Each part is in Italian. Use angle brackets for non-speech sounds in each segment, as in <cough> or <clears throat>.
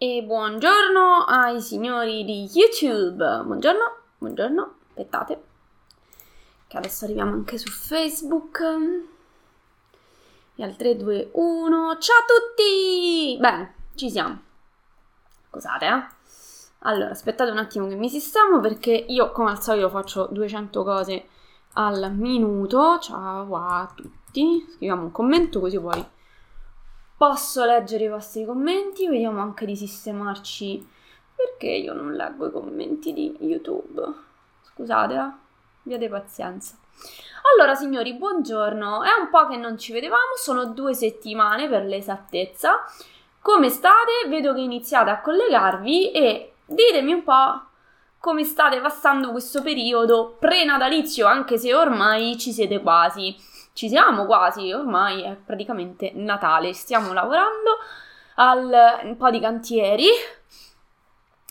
E buongiorno ai signori di YouTube. Buongiorno, buongiorno. Aspettate, che adesso arriviamo anche su Facebook. E al 3, 2, 1. Ciao a tutti! Bene, ci siamo. Scusate, eh. Allora, aspettate un attimo che mi sistemo perché io, come al solito, faccio 200 cose al minuto. Ciao a tutti. Scriviamo un commento così poi Posso leggere i vostri commenti, vediamo anche di sistemarci perché io non leggo i commenti di YouTube. Scusate, eh? abbiate pazienza. Allora, signori, buongiorno. È un po' che non ci vedevamo, sono due settimane per l'esattezza. Come state? Vedo che iniziate a collegarvi e ditemi un po' come state passando questo periodo pre-natalizio, anche se ormai ci siete quasi ci siamo quasi, ormai è praticamente Natale, stiamo lavorando al un po' di cantieri.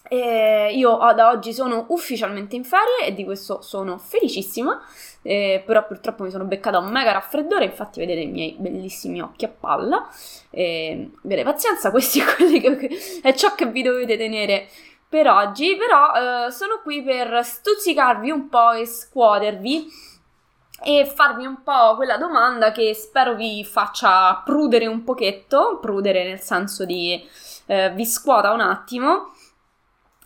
E io da oggi sono ufficialmente in ferie e di questo sono felicissima, eh, però purtroppo mi sono beccata un mega raffreddore, infatti vedete i miei bellissimi occhi a palla. Eh, avete pazienza, <laughs> questi che, è ciò che vi dovete tenere per oggi, però eh, sono qui per stuzzicarvi un po' e scuotervi e farvi un po' quella domanda che spero vi faccia prudere un pochetto, prudere nel senso di eh, vi scuota un attimo.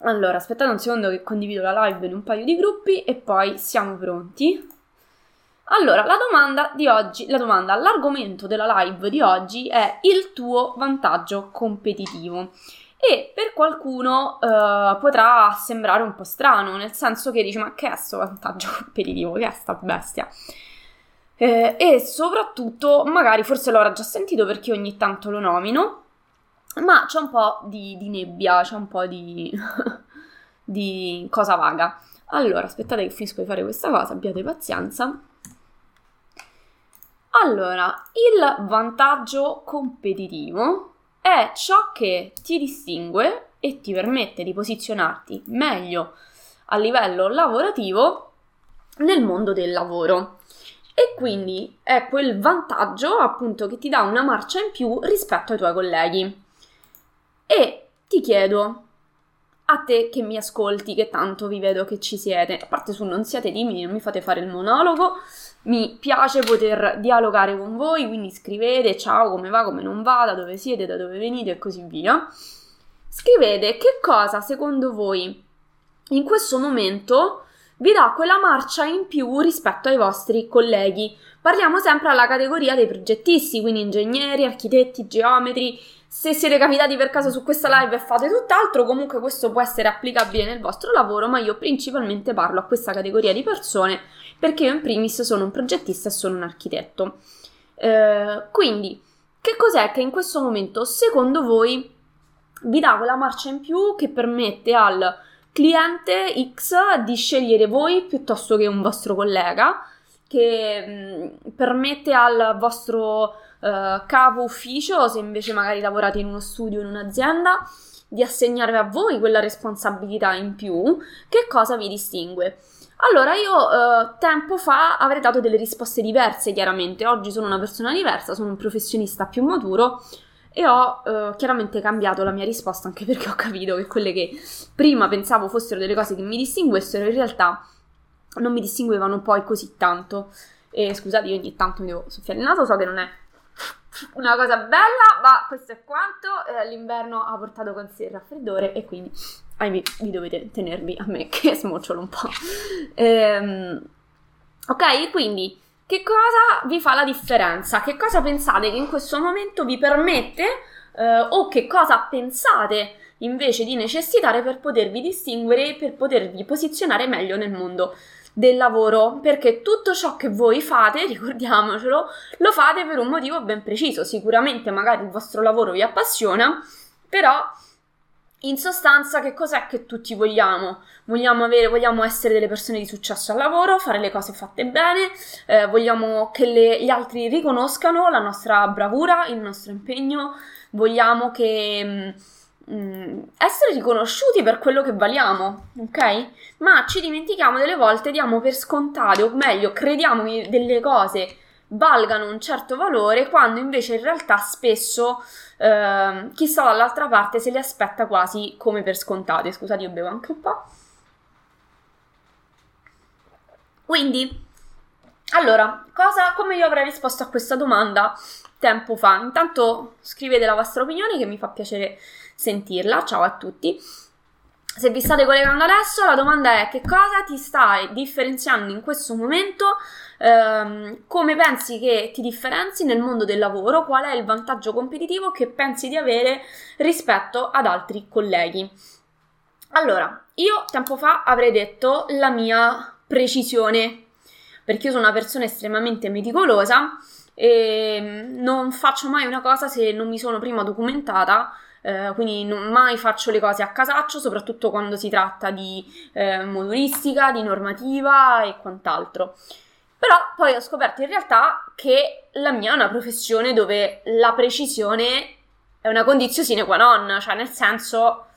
Allora, aspettate un secondo che condivido la live in un paio di gruppi e poi siamo pronti. Allora, la domanda di oggi, la domanda, l'argomento della live di oggi è il tuo vantaggio competitivo e per qualcuno uh, potrà sembrare un po' strano, nel senso che dici ma che è questo vantaggio <laughs> competitivo, che è sta bestia? Eh, e soprattutto, magari forse l'avrà già sentito perché ogni tanto lo nomino, ma c'è un po' di, di nebbia, c'è un po' di, <laughs> di cosa vaga. Allora, aspettate che finisco di fare questa cosa, abbiate pazienza. Allora, il vantaggio competitivo è ciò che ti distingue e ti permette di posizionarti meglio a livello lavorativo nel mondo del lavoro. E quindi è quel vantaggio appunto che ti dà una marcia in più rispetto ai tuoi colleghi. E ti chiedo, a te che mi ascolti, che tanto vi vedo che ci siete, a parte su non siete timidi, non mi fate fare il monologo, mi piace poter dialogare con voi, quindi scrivete ciao, come va, come non va, da dove siete, da dove venite e così via. Scrivete che cosa secondo voi in questo momento vi dà quella marcia in più rispetto ai vostri colleghi. Parliamo sempre alla categoria dei progettisti, quindi ingegneri, architetti, geometri. Se siete capitati per caso su questa live e fate tutt'altro, comunque questo può essere applicabile nel vostro lavoro, ma io principalmente parlo a questa categoria di persone perché io in primis sono un progettista e sono un architetto. Eh, quindi, che cos'è che in questo momento, secondo voi, vi dà quella marcia in più che permette al cliente X di scegliere voi piuttosto che un vostro collega, che mh, mm, permette al vostro uh, capo ufficio, se invece magari lavorate in uno studio, in un'azienda, di assegnare a voi quella responsabilità in più, che cosa vi distingue? Allora, io uh, tempo fa avrei dato delle risposte diverse, chiaramente. Oggi sono una persona diversa, sono un professionista più maturo e ho uh, chiaramente cambiato la mia risposta anche <laughs> perché ho capito che quelle che prima pensavo fossero delle cose che mi distinguessero in realtà non mi distinguevano poi così tanto. E scusate, io ogni tanto mi devo soffiare il naso, so che non è una cosa bella, ma questo è quanto. Eh, l'inverno ha portato con sé il raffreddore e quindi ahimè, vi dovete tenervi a me <laughs> che smocciolo un po'. Ehm, ok, quindi che cosa vi fa la differenza? Che cosa pensate che in questo momento vi permette eh, o che cosa pensate invece di necessitare per potervi distinguere e per potervi posizionare meglio nel mondo del lavoro, perché tutto ciò che voi fate, <laughs> ricordiamocelo, lo fate per un motivo ben preciso. Sicuramente magari il vostro lavoro vi appassiona, però in sostanza, che cos'è che tutti vogliamo? Vogliamo, avere, vogliamo essere delle persone di successo al lavoro, fare le cose fatte bene, eh, vogliamo che le, gli altri riconoscano la nostra bravura, il nostro impegno, vogliamo che, mh, mm, essere riconosciuti per quello che valiamo, ok? Ma ci dimentichiamo delle volte, diamo per scontate, o meglio, crediamo delle cose valgano un certo valore quando invece in realtà spesso eh, chi sta dall'altra parte se li aspetta quasi come per scontate. Scusate, io bevo anche un po'. Quindi, allora, cosa, come io avrei risposto a questa domanda tempo fa? Intanto scrivete la vostra opinione che mi fa piacere sentirla. Ciao a tutti. Se vi state collegando adesso, la domanda è che cosa ti stai differenziando in questo momento? Ehm, come pensi che ti differenzi nel mondo del lavoro? Qual è il vantaggio competitivo che pensi di avere rispetto ad altri colleghi? Allora, io tempo fa avrei detto la mia precisione, perché io sono una persona estremamente meticolosa e non faccio mai una cosa se non mi sono prima documentata eh, quindi non mai faccio le cose a casaccio, soprattutto quando si tratta di eh, modulistica, di normativa e quant'altro. Però poi ho scoperto in realtà che la mia è una professione dove la precisione è una condizione sine qua non, cioè nel senso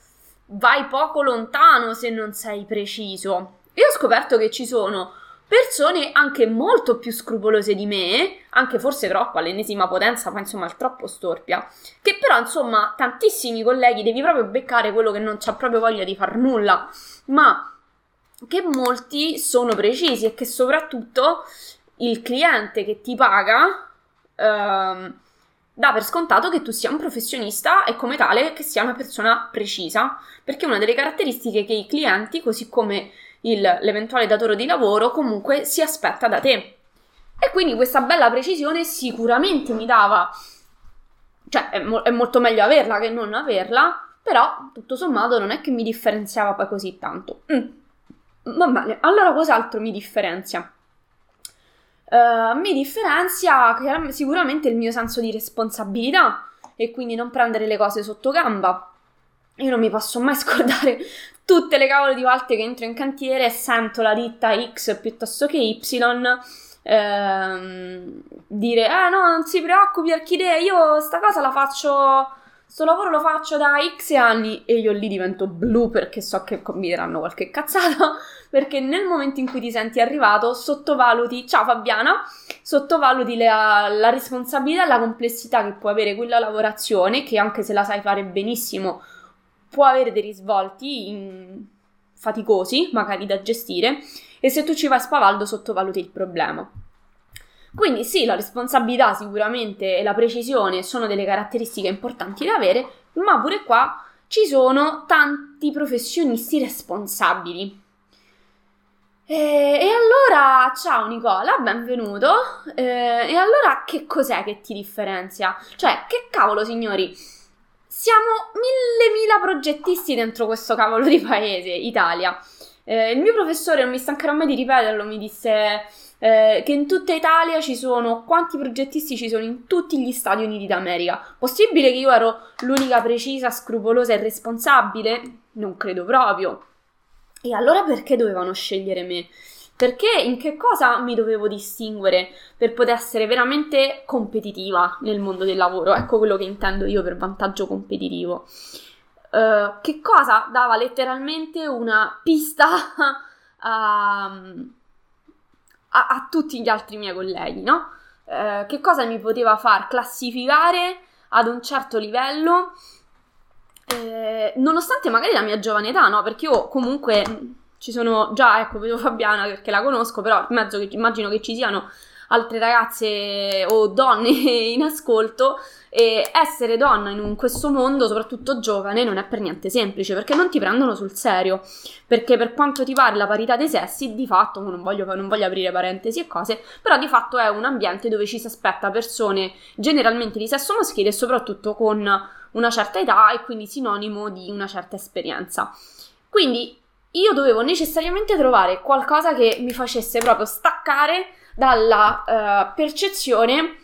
vai poco lontano se non sei preciso. E ho scoperto che ci sono persone anche molto più scrupolose di me, anche forse troppo all'ennesima potenza, ma insomma troppo storpia, che però insomma tantissimi colleghi devi proprio beccare quello che non c'ha proprio voglia di far nulla, ma che molti sono precisi e che soprattutto il cliente che ti paga ehm, dà per scontato che tu sia un professionista e come tale che sia una persona precisa, perché una delle caratteristiche che i clienti, così come il, l'eventuale datore di lavoro comunque si aspetta da te. E quindi questa bella precisione sicuramente mi dava, cioè è, mo- è molto meglio averla che non averla, però tutto sommato non è che mi differenziava poi così tanto. Mm. Va bene, allora cos'altro mi differenzia? Uh, mi differenzia sicuramente il mio senso di responsabilità e quindi non prendere le cose sotto gamba. Io non mi posso mai scordare tutte le cavolo di volte che entro in cantiere sento la ditta X piuttosto che Y ehm, dire eh no non si preoccupi Archidea io sta cosa la faccio sto lavoro lo faccio da X anni. E io lì divento blu perché so che combineranno qualche cazzata <laughs> perché nel momento in cui ti senti arrivato sottovaluti ciao Fabiana. Sottovaluti la, la responsabilità e la complessità che può avere quella lavorazione che anche se la sai fare benissimo può avere dei risvolti faticosi, magari da gestire, e se tu ci vai spavaldo sottovaluti il problema. Quindi sì, la responsabilità sicuramente e la precisione sono delle caratteristiche importanti da avere, ma pure qua ci sono tanti professionisti responsabili. E, e allora, ciao Nicola, benvenuto. E, e allora che cos'è che ti differenzia? Cioè, che cavolo signori? Siamo mille mila progettisti dentro questo cavolo di paese, Italia. Eh, il mio professore, non mi stancherò mai di ripeterlo, mi disse eh, che in tutta Italia ci sono quanti progettisti ci sono in tutti gli Stati Uniti d'America. Possibile che io ero l'unica precisa, scrupolosa e responsabile? Non credo proprio. E allora perché dovevano scegliere me? Perché in che cosa mi dovevo distinguere per poter essere veramente competitiva nel mondo del lavoro? Ecco quello che intendo io per vantaggio competitivo. Uh, che cosa dava letteralmente una pista <laughs> a, a, a tutti gli altri miei colleghi, no? Uh, che cosa mi poteva far classificare ad un certo livello, eh, nonostante magari la mia giovane età, no? Perché io comunque ci sono già, ecco, vedo Fabiana perché la conosco, però mezzo che immagino che ci siano altre ragazze o donne <laughs> in ascolto e essere donna in questo mondo, soprattutto giovane, non è per niente semplice perché non ti prendono sul serio. Perché per quanto ti pare la parità dei sessi, di fatto, non voglio, non voglio aprire parentesi e cose, però di fatto è un ambiente dove ci si aspetta persone generalmente di sesso maschile e soprattutto con una certa età e quindi sinonimo di una certa esperienza. Quindi io dovevo necessariamente trovare qualcosa che mi facesse proprio staccare dalla uh, percezione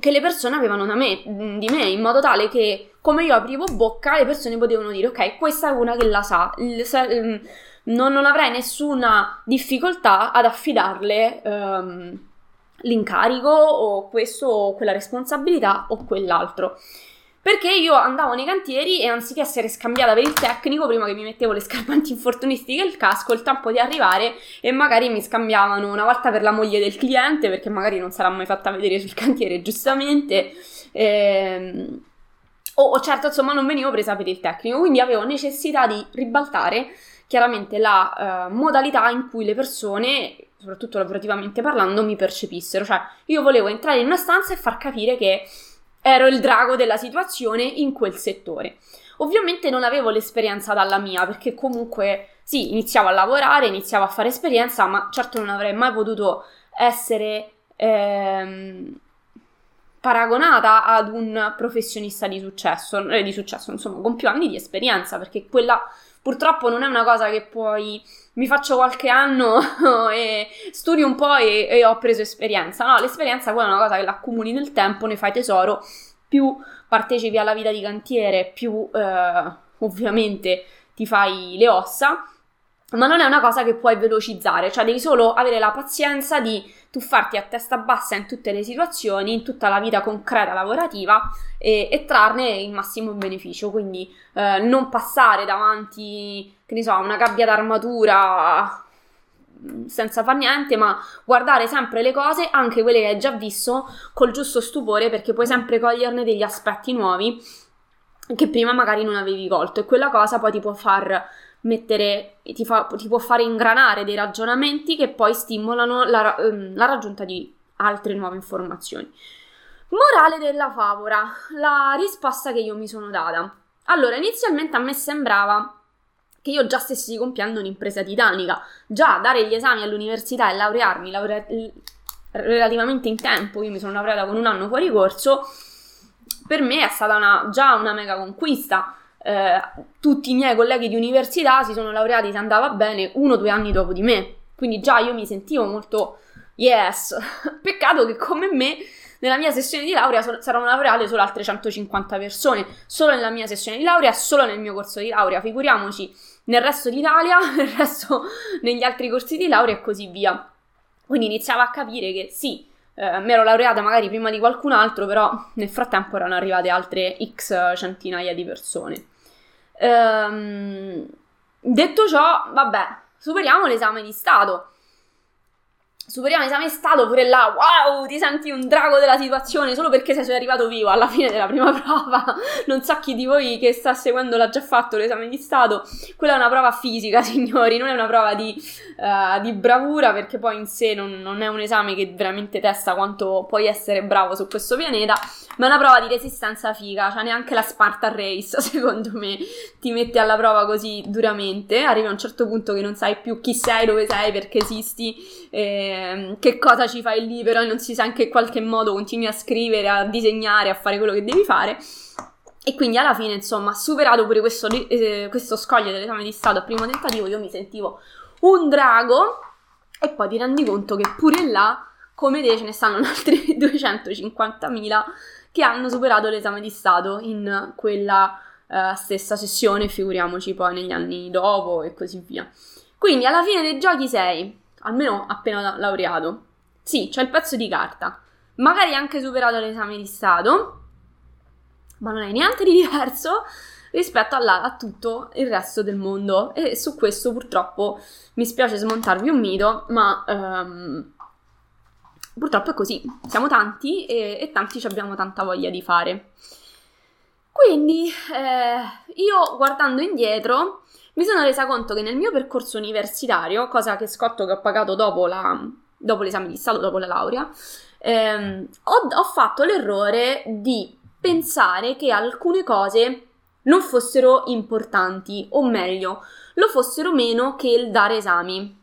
che le persone avevano da me, di me, in modo tale che come io aprivo bocca le persone potevano dire ok, questa è una che la sa, mm, non, non avrei nessuna difficoltà ad affidarle um, l'incarico o questo o quella responsabilità o quell'altro. Perché io andavo nei cantieri e anziché essere scambiata per il tecnico, prima che mi mettevo le scarpe antinfortunistiche e il casco, il tempo di arrivare e magari mi scambiavano una volta per la moglie del cliente, perché magari non sarà mai fatta vedere sul cantiere, giustamente. Ehm, o, o certo, insomma, non venivo presa per il tecnico, quindi avevo necessità di ribaltare chiaramente la uh, modalità in cui le persone, soprattutto lavorativamente parlando, mi percepissero. Cioè, io volevo entrare in una stanza e far capire che ero il drago della situazione in quel settore. Ovviamente non avevo l'esperienza dalla mia, perché comunque sì, iniziavo a lavorare, iniziavo a fare esperienza, ma certo non avrei mai potuto essere ehm, paragonata ad un professionista di successo, eh, di successo, insomma, con più anni di esperienza, perché quella purtroppo non è una cosa che poi mi faccio qualche anno <laughs> e studio un po' e, e, ho preso esperienza. No, l'esperienza quella è una cosa che l'accumuli nel tempo, ne fai tesoro, più partecipi alla vita di cantiere, più eh, ovviamente ti fai le ossa, ma non è una cosa che puoi velocizzare, cioè devi solo avere la pazienza di tuffarti a testa bassa in tutte le situazioni, in tutta la vita concreta lavorativa e, e trarne il massimo beneficio. Quindi eh, non passare davanti, che ne so, una gabbia d'armatura mm, senza far niente, ma guardare sempre le cose, anche quelle che hai già visto, col giusto stupore, perché puoi sempre coglierne degli aspetti nuovi che prima magari non avevi colto e quella cosa poi ti può far mettere, ti, fa, ti può fare ingranare dei ragionamenti che poi stimolano la, ehm, la raggiunta di altre nuove informazioni. Morale della favola, la risposta che io mi sono data. Allora, inizialmente a me sembrava che io già stessi compiendo un'impresa titanica, già dare gli esami all'università e laurearmi laurea- relativamente in tempo, io mi sono laureata con un anno fuori corso, per me è stata una, già una mega conquista eh, tutti i miei colleghi di università si sono laureati se andava bene uno o due anni dopo di me. Quindi già io mi sentivo molto yes. <laughs> Peccato che come me nella mia sessione di laurea so- saranno laureate solo altre 150 persone, solo nella mia sessione di laurea, solo nel mio corso di laurea. Figuriamoci nel resto d'Italia, <laughs> nel resto negli altri corsi di laurea e così via. Quindi iniziavo a capire che sì, eh, mi ero laureata magari prima di qualcun altro, però nel frattempo erano arrivate altre x centinaia di persone. Ehm, detto ciò, vabbè, superiamo l'esame di Stato superiamo l'esame Stato, pure là, wow, ti senti un drago della situazione solo perché sei arrivato vivo alla fine della prima <laughs> prova. Non so chi di voi che sta seguendo l'ha già fatto l'esame di Stato. Quella è una prova fisica, <laughs> signori, non è una prova di, uh, di bravura perché poi in sé non, non, è un esame che veramente testa quanto puoi essere bravo su questo pianeta, ma è una prova di resistenza figa, cioè neanche la Spartan Race, <laughs> secondo me, ti mette alla prova così duramente. Arrivi a un certo punto che non sai più chi sei, dove sei, perché esisti. Eh, che cosa ci fai lì, però non si sa in che qualche modo continui a scrivere, a disegnare, a fare quello che devi fare. E quindi alla fine, insomma, superato pure questo, eh, questo scoglio dell'esame di Stato al primo tentativo, io mi sentivo un drago e poi ti rendi conto che pure là, come te, ce ne stanno altri <laughs> 250.000 che hanno superato l'esame di Stato in quella uh, stessa sessione, figuriamoci poi negli anni dopo e così via. Quindi alla fine dei giochi sei almeno appena laureato. Sì, c'è il pezzo di carta. Magari anche superato l'esame di Stato, ma non è niente di diverso rispetto alla, a tutto il resto del mondo. E su questo purtroppo mi spiace smontarvi un mito, ma um, purtroppo è così. Siamo tanti e, e tanti abbiamo tanta voglia di fare. Quindi eh, io guardando indietro mi sono resa conto che nel mio percorso universitario, cosa che scotto che ho pagato dopo, la, dopo l'esame di Stato, dopo la laurea, ehm, ho, ho fatto l'errore di pensare che alcune cose non fossero importanti, o meglio, lo fossero meno che il dare esami.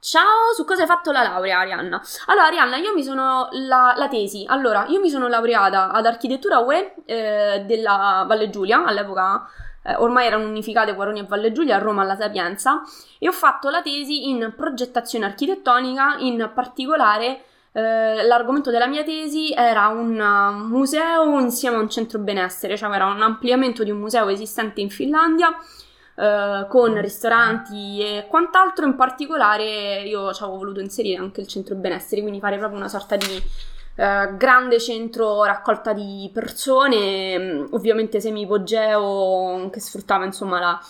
Ciao, su cosa hai fatto la laurea, Arianna? Allora, Arianna, io mi sono. La, la tesi. Allora, io mi sono laureata ad architettura UE eh, della Valle Giulia, all'epoca eh, ormai erano unificate Guaroni e Valle Giulia a Roma alla Sapienza e ho fatto la tesi in progettazione architettonica, in particolare eh, l'argomento della mia tesi era un museo insieme a un centro benessere, cioè era un ampliamento di un museo esistente in Finlandia eh, con ristoranti e quant'altro, in particolare io ci avevo voluto inserire anche il centro benessere, quindi fare proprio una sorta di eh, grande centro raccolta di persone, mm, ovviamente semi-ipogeo che sfruttava insomma la,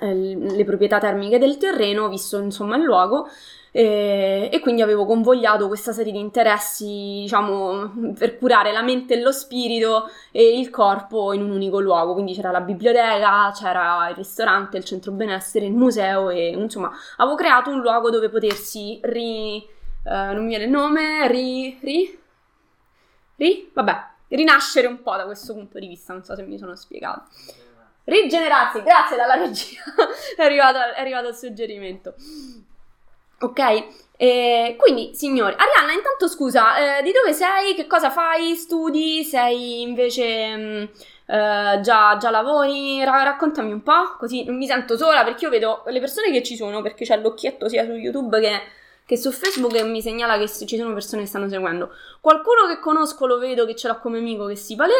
eh, le proprietà termiche del terreno, visto insomma il luogo. E, e, quindi avevo convogliato questa serie di interessi, diciamo, per curare la mente e lo spirito e il corpo in un unico luogo. Quindi c'era la biblioteca, c'era il ristorante, il centro benessere, il museo e insomma avevo creato un luogo dove potersi ri... Uh, non mi viene il nome, ri... ri... ri... vabbè, rinascere un po' da questo punto di vista, non so se mi sono spiegato. Rigenerarsi, grazie dalla regia, <laughs> è, arrivato, è arrivato il suggerimento. Ok? Eh, quindi, signori, Arianna, intanto scusa, eh, di dove sei? Che cosa fai? Studi? Sei invece mh, mm, eh, già, già, lavori? Ra- raccontami un po', così non mi sento sola perché io vedo le persone che ci sono, perché c'è l'occhietto sia su YouTube che, che su Facebook mi segnala che ci sono persone che stanno seguendo. Qualcuno che conosco lo vedo che ce l'ha come amico che si palesa.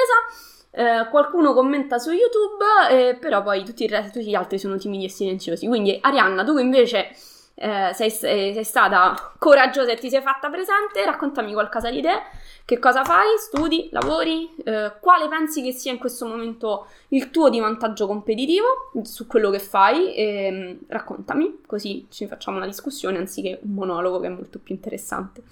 Eh, qualcuno commenta su YouTube, eh, però poi tutti, tutti, gli altri sono timidi e silenziosi. Quindi, Arianna, tu invece eh, sei, sei, stata coraggiosa e ti sei fatta presente, raccontami qualcosa di te, che cosa fai, studi, lavori, eh, quale pensi che sia in questo momento il tuo di vantaggio competitivo su quello che fai, e, ehm, raccontami, così ci facciamo una discussione anziché un monologo che è molto più interessante.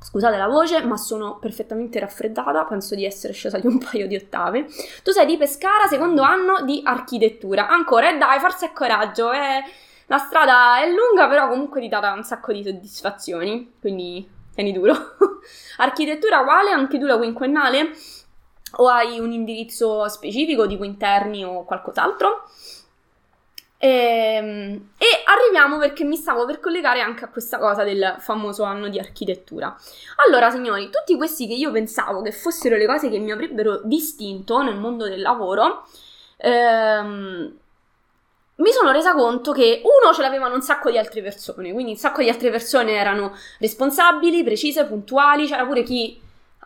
Scusate la voce, ma sono perfettamente raffreddata, penso di essere scesa di un <laughs> paio di ottave. Tu sei di Pescara, secondo anno di architettura. Ancora, e eh dai, forza e coraggio, eh la strada è lunga, però comunque ti dà un sacco di soddisfazioni, quindi tieni duro. <laughs> Architettura uguale, anche tu la quinquennale? O hai un indirizzo specifico, tipo interni o qualcos'altro? E, ehm, e, arriviamo perché mi stavo per collegare anche a questa cosa del famoso anno di architettura. Allora, signori, tutti questi che io pensavo che fossero le cose che mi avrebbero distinto nel mondo del lavoro, ehm, mi sono resa conto che uno ce l'avevano un sacco di altre persone, quindi un sacco di altre persone erano responsabili, precise, puntuali, c'era pure chi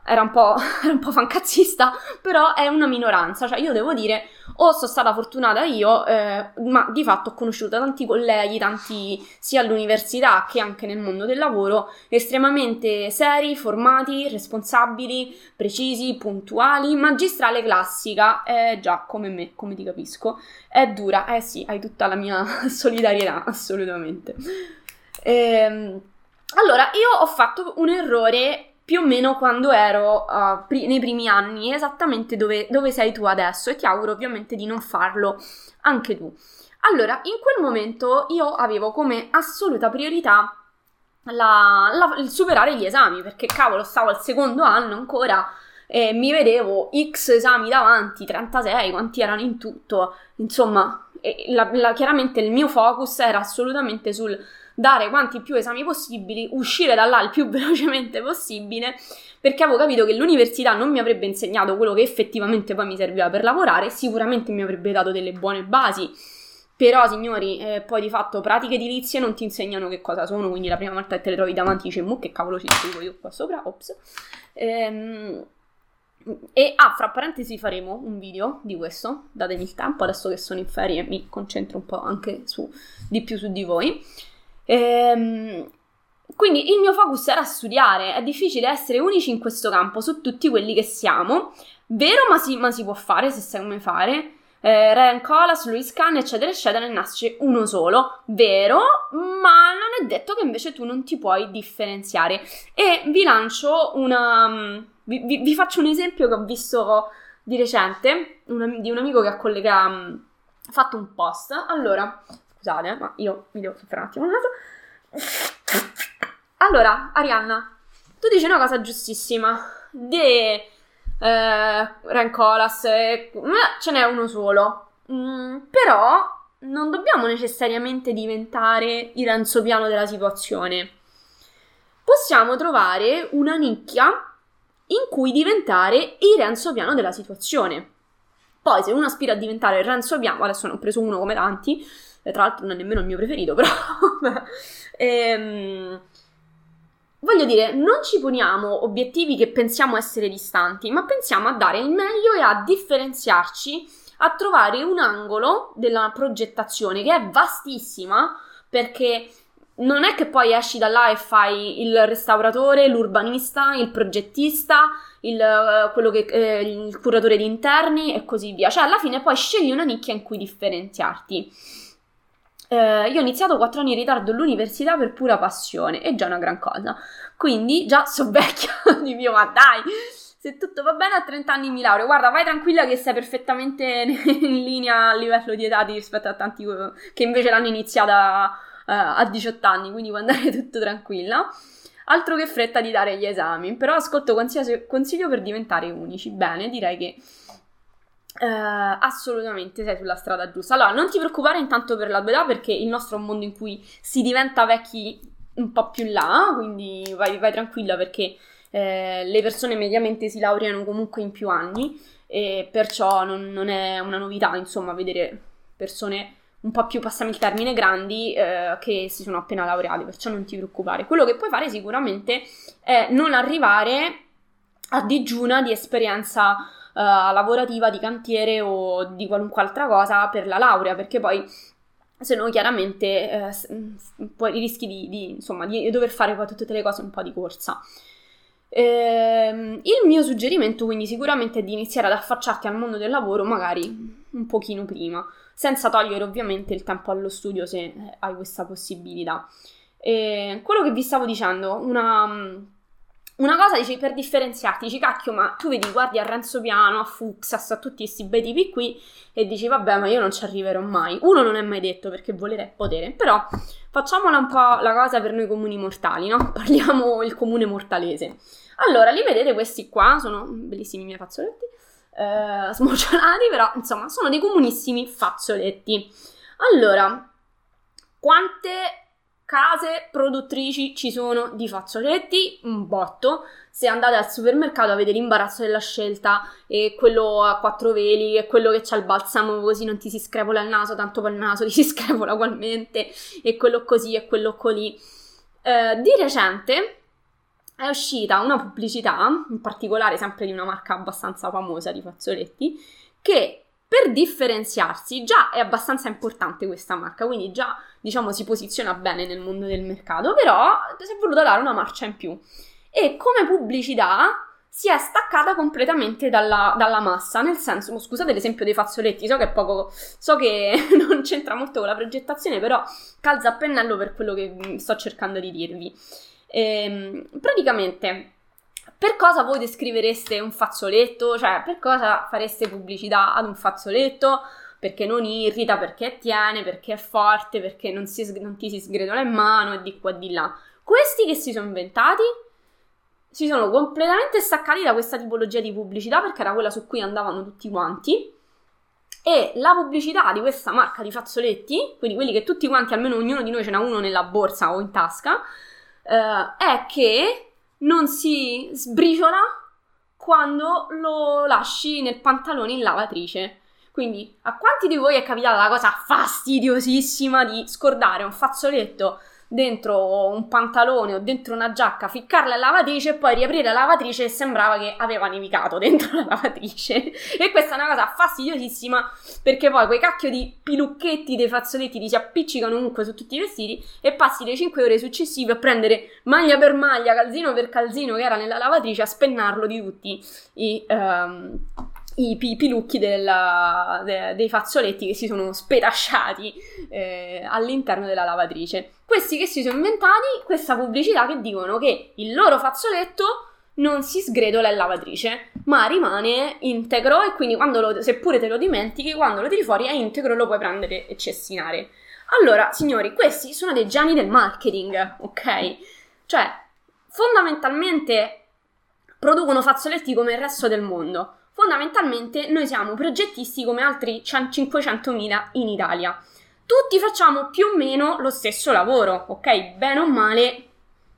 era un po', <laughs> un po fancazzista, però è una minoranza, cioè io devo dire, o sono stata fortunata io, eh, ma di fatto ho conosciuto tanti colleghi, tanti sia all'università che anche nel mondo del lavoro, estremamente seri, formati, responsabili, precisi, puntuali, magistrale classica, eh, già come me, come ti capisco, è dura, eh sì, hai tutta la mia <laughs> solidarietà, assolutamente. Ehm, allora, io ho fatto un errore più o meno quando ero uh, pri- nei primi anni, esattamente dove, dove sei tu adesso e ti auguro ovviamente di non farlo anche tu. Allora, in quel momento io avevo come assoluta priorità la, la, il superare gli esami, perché cavolo, stavo al secondo anno ancora e mi vedevo X esami davanti, 36, quanti erano in tutto, insomma, la, chiaramente il mio focus era assolutamente sul dare quanti più esami possibili, uscire da là il più <laughs> velocemente possibile, perché avevo capito che l'università non mi avrebbe insegnato quello che effettivamente poi mi serviva per lavorare, sicuramente mi avrebbe dato delle buone basi. Però, signori, eh, poi di fatto pratiche edilizie non ti insegnano che cosa sono, quindi la prima volta che te le trovi davanti dici, mu che cavolo ci scrivo io qua sopra, ops. Ehm, e ah, fra parentesi faremo un video di questo, datemi il tempo, adesso che sono in ferie mi concentro un po' anche su, di più su di voi. Ehm, quindi il mio focus era studiare, è difficile essere unici in questo campo su tutti quelli che siamo, vero ma si, ma si può fare se sai come fare. Eh, Ryan Colas, Luis Khan, eccetera, eccetera, ne nasce uno solo, vero, ma non è detto che invece tu non ti puoi differenziare. E vi lancio una... vi, vi, vi faccio un esempio che ho visto di recente, una, di un amico che ha collega, fatto un post. Allora, Scusate, ma io mi devo soffrire un attimo il naso. Allora, Arianna, tu dici una cosa giustissima. De eh, Rancolas, eh, ce n'è uno solo. Mm, però non dobbiamo necessariamente diventare il Renzo Piano della situazione. Possiamo trovare una nicchia in cui diventare il Renzo Piano della situazione. Poi, se uno aspira a diventare il Renzo Piano, adesso ne ho preso uno come tanti, tra l'altro non è nemmeno il mio preferito, <laughs> però... ehm, voglio dire, non ci poniamo obiettivi che pensiamo essere distanti, ma pensiamo a dare il meglio e a differenziarci, a trovare un angolo della progettazione che è vastissima, perché non è che poi esci da là e fai il restauratore, l'urbanista, il progettista, il, eh, che, eh, il curatore di interni e così via. Cioè, alla fine poi scegli una nicchia in cui differenziarti. Eh, io ho iniziato quattro anni in ritardo all'università per pura passione, è già una gran cosa. Quindi già so vecchia <laughs> di mio, ma dai! Se tutto va bene a 30 anni mi laureo. Guarda, vai tranquilla che sei perfettamente <laughs> in linea a livello di età rispetto a tanti che invece l'hanno iniziata uh, a 18 anni, quindi puoi andare <laughs> tutto tranquilla. Altro che fretta di dare gli esami, però ascolto qualsiasi consiglio per diventare unici. Bene, direi che Uh, assolutamente sei sulla strada giusta. Allora, non ti preoccupare intanto per la tua età perché il nostro è un mondo in cui si diventa vecchi un po' più là, quindi vai, vai tranquilla perché eh, le persone mediamente si laureano comunque in più anni e perciò non, non, è una novità, insomma, vedere persone un po' più, passami il termine, grandi eh, che si sono appena laureati, perciò non ti preoccupare. Quello che puoi fare sicuramente è non arrivare a digiuna di esperienza lavorativa, di cantiere o di qualunque altra cosa per la laurea, perché poi se no chiaramente eh, poi rischi di, di, insomma, di dover fare poi tutte le cose un po' di corsa. Eh, il mio suggerimento quindi sicuramente è di iniziare ad affacciarti al mondo del lavoro magari un pochino prima, senza togliere ovviamente il tempo allo studio se eh, hai questa possibilità. Eh, quello che vi stavo dicendo, una, una cosa dici per differenziarti, dici cacchio ma tu vedi guardi a Renzo Piano, a Fuxas, a tutti questi bei tipi qui e dici vabbè ma io non ci arriverò mai. Uno non è mai detto perché volere è potere, però facciamola un po' la cosa per noi comuni mortali, no? <laughs> Parliamo il comune mortalese. Allora, li vedete questi qua, sono bellissimi i miei fazzoletti, eh, smocciolati, però insomma sono dei comunissimi fazzoletti. Allora, quante case produttrici ci sono di fazzoletti? Un botto. Se andate al supermercato avete l'imbarazzo della scelta e quello a quattro veli e quello che c'ha il balsamo così non ti si screpola il naso, tanto poi il naso <laughs> ti si screpola ugualmente e quello così e quello così. Eh, di recente è uscita una pubblicità, in particolare sempre di una marca abbastanza famosa di fazzoletti, che per differenziarsi già è abbastanza importante questa marca, quindi già diciamo si posiziona bene nel mondo del mercato, però si è voluta dare una marcia in più. E come pubblicità si è staccata completamente dalla, dalla, massa, nel senso, scusate l'esempio dei fazzoletti, so che è poco, so che <laughs> non c'entra molto con la progettazione, però calza a pennello per quello che sto cercando di dirvi. Ehm, praticamente, per cosa voi descrivereste un fazzoletto? Cioè, per cosa fareste pubblicità ad un fazzoletto? Perché non irrita, perché tiene, perché è forte, perché non, si, non ti si sgretola in mano e di qua e di là. Questi che si sono inventati si sono completamente staccati da questa tipologia di pubblicità perché era quella su cui andavano tutti quanti. E la pubblicità di questa marca di fazzoletti, quindi quelli che tutti quanti, almeno ognuno di noi ce n'ha uno nella borsa o in tasca, uh, è che non si sbriciola quando lo lasci nel pantalone in lavatrice. Quindi, a quanti di voi è capitata la cosa fastidiosissima di scordare un fazzoletto dentro un pantalone o dentro una giacca, ficcarla in lavatrice e poi riaprire la lavatrice e sembrava che aveva nevicato <laughs> dentro la lavatrice. e questa è una cosa fastidiosissima perché poi quei cacchio di pilucchetti dei fazzoletti ti si appiccicano comunque su tutti i vestiti e passi le 5 ore successive a prendere maglia per maglia, calzino per calzino che era nella lavatrice a spennarlo di tutti i... Um, i pilucchi della, de, dei fazzoletti che si sono spetasciati eh, all'interno della lavatrice. Questi che si sono inventati questa pubblicità che dicono che il loro fazzoletto non si sgretola in lavatrice, ma rimane integro e quindi quando lo, seppure te lo dimentichi, quando lo tiri fuori è integro e lo puoi prendere e cestinare. Allora, signori, questi sono dei geni del marketing, ok? Cioè, fondamentalmente producono fazzoletti come il resto del mondo Fondamentalmente noi siamo progettisti come altri 500.000 in Italia. Tutti facciamo più o meno lo stesso lavoro, ok? Bene o male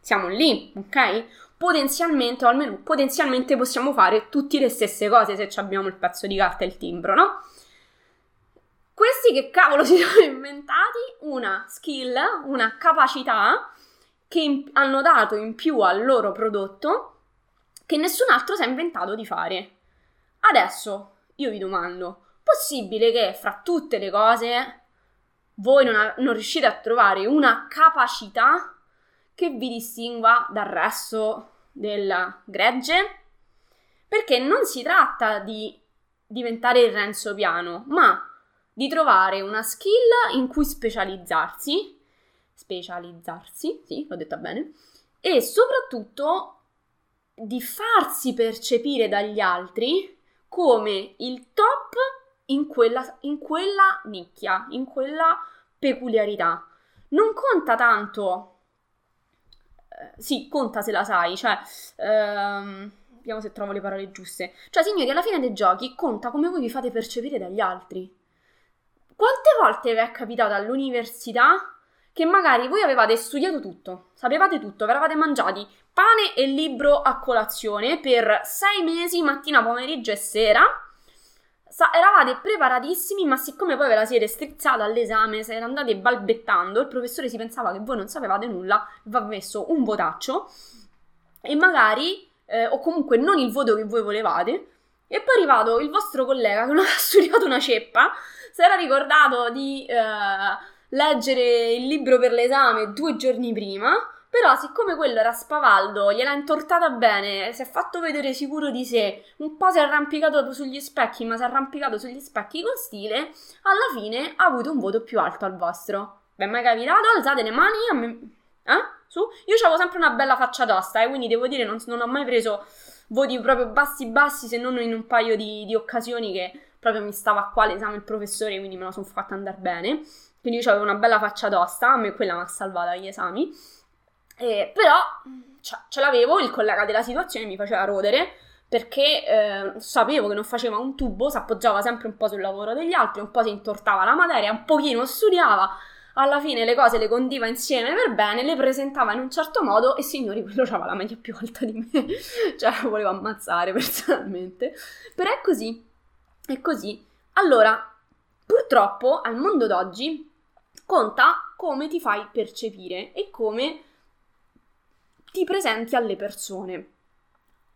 siamo lì, ok? Potenzialmente, o almeno potenzialmente possiamo fare tutte le stesse cose se abbiamo il pezzo di carta e il timbro, no? Questi che cavolo <laughs> si sono inventati una skill, una capacità che hanno dato in più al loro prodotto che nessun altro si è inventato di fare. Adesso io vi domando, possibile che fra tutte le cose voi non, a- non riuscite a trovare una capacità che vi distingua dal resto del gregge, perché non si tratta di diventare il Renzo Piano, ma di trovare una skill in cui specializzarsi, specializzarsi, sì, l'ho detta bene, e soprattutto di farsi percepire dagli altri come il top in quella, in quella nicchia, in quella peculiarità. Non conta tanto, eh, sì, conta se la sai, cioè, ehm, vediamo se trovo le parole giuste. Cioè, signori, alla fine dei giochi conta come voi vi fate percepire dagli altri. Quante volte vi è capitato all'università che magari voi avevate studiato tutto, sapevate tutto, vi eravate mangiati pane e libro a colazione per sei mesi, mattina, pomeriggio e sera. Sa- eravate preparatissimi, ma siccome poi ve la siete strizzata all'esame, siete andati balbettando, il professore si pensava che voi non sapevate nulla, vi ha messo un votaccio e magari, eh, o comunque non il voto che voi volevate, e poi è arrivato il vostro collega che non <laughs> ha studiato una ceppa, si era ricordato di eh, leggere il libro per l'esame due giorni prima, però, siccome quello era spavaldo, gliel'ha intortata bene, si è fatto vedere sicuro di sé, un po' si è arrampicato sugli specchi, ma si è arrampicato sugli specchi con stile, alla fine ha avuto un voto più alto al vostro. È mai capitato? Alzate le mani a me... Eh? Su? Io avevo sempre una bella faccia tosta, eh, quindi devo dire non, non ho mai preso voti proprio bassi bassi, se non in un paio di, di occasioni che proprio mi stava qua l'esame il professore, quindi me la sono fatta andare bene. Quindi io avevo una bella faccia tosta, a me quella mi ha salvato agli esami. Eh, però cioè, ce l'avevo, il collega della situazione mi faceva rodere perché eh, sapevo che non faceva un tubo, si appoggiava sempre un po' sul lavoro degli altri, un po' si intortava la materia, un pochino studiava, alla fine le cose le condiva insieme per bene, le presentava in un certo modo e signori, quello aveva la media più alta di me, <laughs> cioè volevo ammazzare personalmente, però è così, è così. Allora, purtroppo al mondo d'oggi conta come ti fai percepire e come ti presenti alle persone.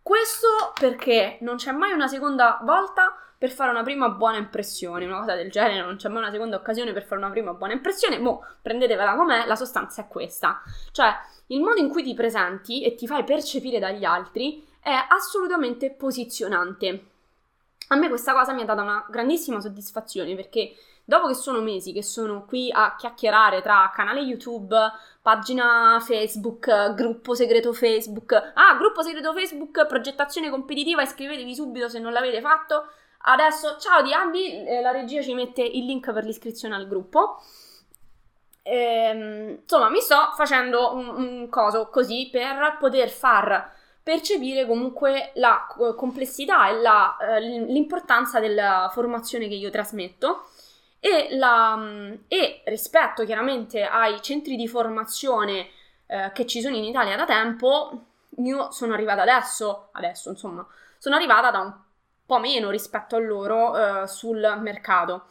Questo perché non c'è mai una seconda volta per fare una prima buona impressione, una cosa del genere, non c'è mai una seconda occasione per fare una prima buona impressione, mo prendetevela com'è, la sostanza è questa. Cioè, il modo in cui ti presenti e ti fai percepire dagli altri è assolutamente posizionante. A me questa cosa mi ha dato una grandissima soddisfazione perché Dopo che sono mesi che sono qui a chiacchierare tra canale YouTube, pagina Facebook, gruppo segreto Facebook, ah, gruppo segreto Facebook, progettazione competitiva, iscrivetevi subito se non l'avete fatto. Adesso, ciao di Abby, eh, la regia ci mette il link per l'iscrizione al gruppo. Ehm, insomma, mi sto facendo un, un coso così per poter far percepire comunque la complessità e la, eh, l'importanza della formazione che io trasmetto e, la, mm, e rispetto chiaramente ai centri di formazione eh, che ci sono in Italia da tempo, io sono arrivata adesso, adesso insomma, sono arrivata da un po' meno rispetto a loro eh, sul mercato.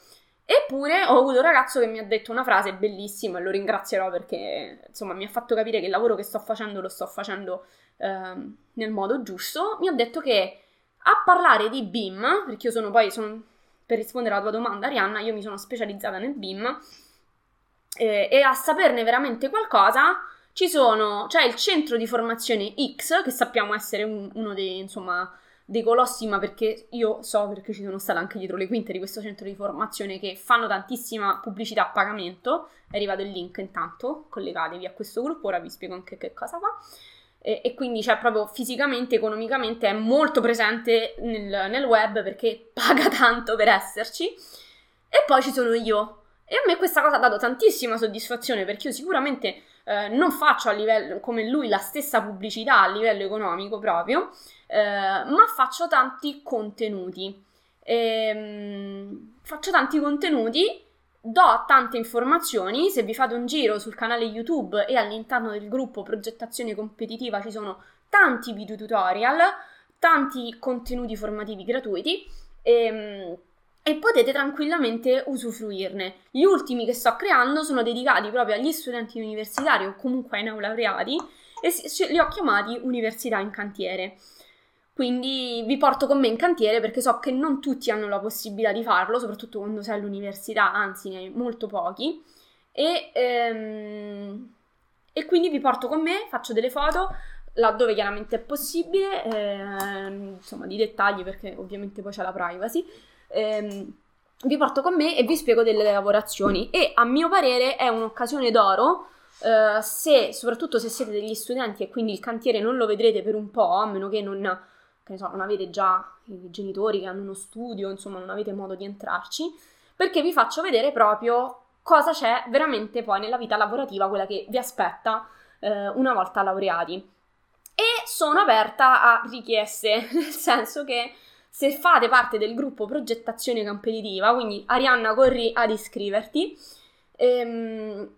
Eppure ho avuto un ragazzo che mi ha detto una frase bellissima e lo ringrazierò perché insomma mi ha fatto capire che il lavoro che sto facendo lo sto facendo eh, nel modo giusto. Mi ha detto che a parlare di BIM, perché io sono poi sono per rispondere alla tua domanda, Arianna, io mi sono specializzata nel BIM eh, e a saperne veramente qualcosa ci sono, c'è il centro di formazione X, che sappiamo essere un, uno dei, insomma, dei colossi, ma perché io so, perché ci sono stata anche dietro le quinte di questo centro di formazione che fanno tantissima pubblicità a pagamento. È arrivato il link intanto, collegatevi a questo gruppo, ora vi spiego anche che cosa fa e, e quindi cioè proprio fisicamente, economicamente è molto presente nel, nel web perché <laughs> paga tanto per esserci. E poi ci sono io. E a me questa cosa ha dato tantissima soddisfazione perché io sicuramente eh, non faccio a livello come lui la stessa pubblicità a livello economico proprio, eh, ma faccio tanti contenuti. E, ehm, faccio tanti contenuti do tante informazioni, se vi fate un giro sul canale YouTube e all'interno del gruppo progettazione competitiva ci sono tanti video tutorial, tanti contenuti formativi gratuiti e, ehm, e potete tranquillamente usufruirne. Gli ultimi che sto creando sono dedicati proprio agli studenti universitari o comunque ai neolaureati e li ho chiamati Università in cantiere. Quindi vi porto con me in cantiere perché so che non tutti hanno la possibilità di farlo, soprattutto quando sei all'università, anzi ne hai molto pochi. e, ehm, e quindi vi porto con me, faccio delle foto laddove chiaramente è possibile, eh, insomma di dettagli perché ovviamente poi c'è la privacy. Eh, vi porto con me e vi spiego delle lavorazioni e a mio parere è un'occasione d'oro eh, se, soprattutto se siete degli studenti e quindi il cantiere non lo vedrete per un po', a meno che non, che so, non avete già i genitori che hanno uno studio, insomma non avete modo di entrarci, perché vi faccio vedere proprio cosa c'è veramente poi nella vita lavorativa, quella che vi aspetta eh, una volta laureati. E sono aperta a richieste, <laughs> nel senso che se fate parte del gruppo progettazione competitiva, quindi Arianna corri ad iscriverti, ehm,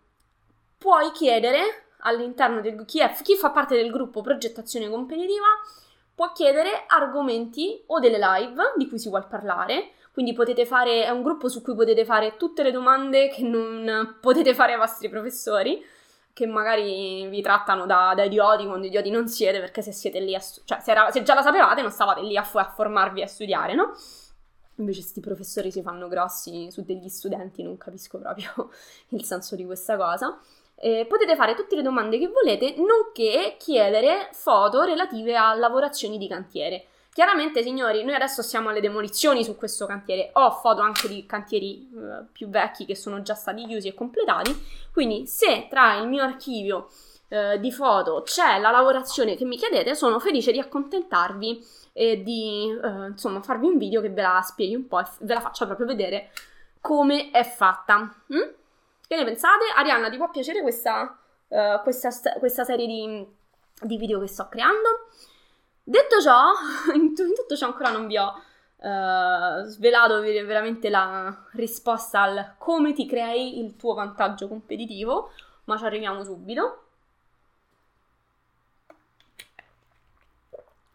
puoi chiedere all'interno del chi, è, chi fa parte del gruppo progettazione competitiva può chiedere argomenti o delle live di cui si vuole parlare. Quindi potete fare, è un gruppo su cui potete fare tutte le domande che non potete fare ai vostri professori, che magari vi trattano da, da idioti quando idioti non siete, perché se siete lì a cioè se, era, se, già la sapevate non stavate lì a, a formarvi a studiare, no? Invece questi professori si fanno grossi su degli studenti, non capisco proprio <laughs> il senso di questa cosa. Eh, potete fare tutte le domande che volete, nonché chiedere foto relative a lavorazioni di cantiere. Chiaramente, signori, noi adesso siamo alle demolizioni su questo cantiere. Ho foto anche di cantieri eh, più vecchi che sono già stati chiusi e completati. Quindi, se tra il mio archivio eh, di foto c'è la lavorazione che mi chiedete, sono felice di accontentarvi e di eh, insomma farvi un video che ve la spieghi un po' e ve la faccia proprio vedere come è fatta. Mm? Che ne pensate? Arianna, ti può piacere questa, uh, questa, questa serie di, di, video che sto creando? Detto ciò, <laughs> in, tutto ciò ancora non vi ho uh, svelato veramente la risposta al come ti crei il tuo vantaggio competitivo, ma ci arriviamo subito.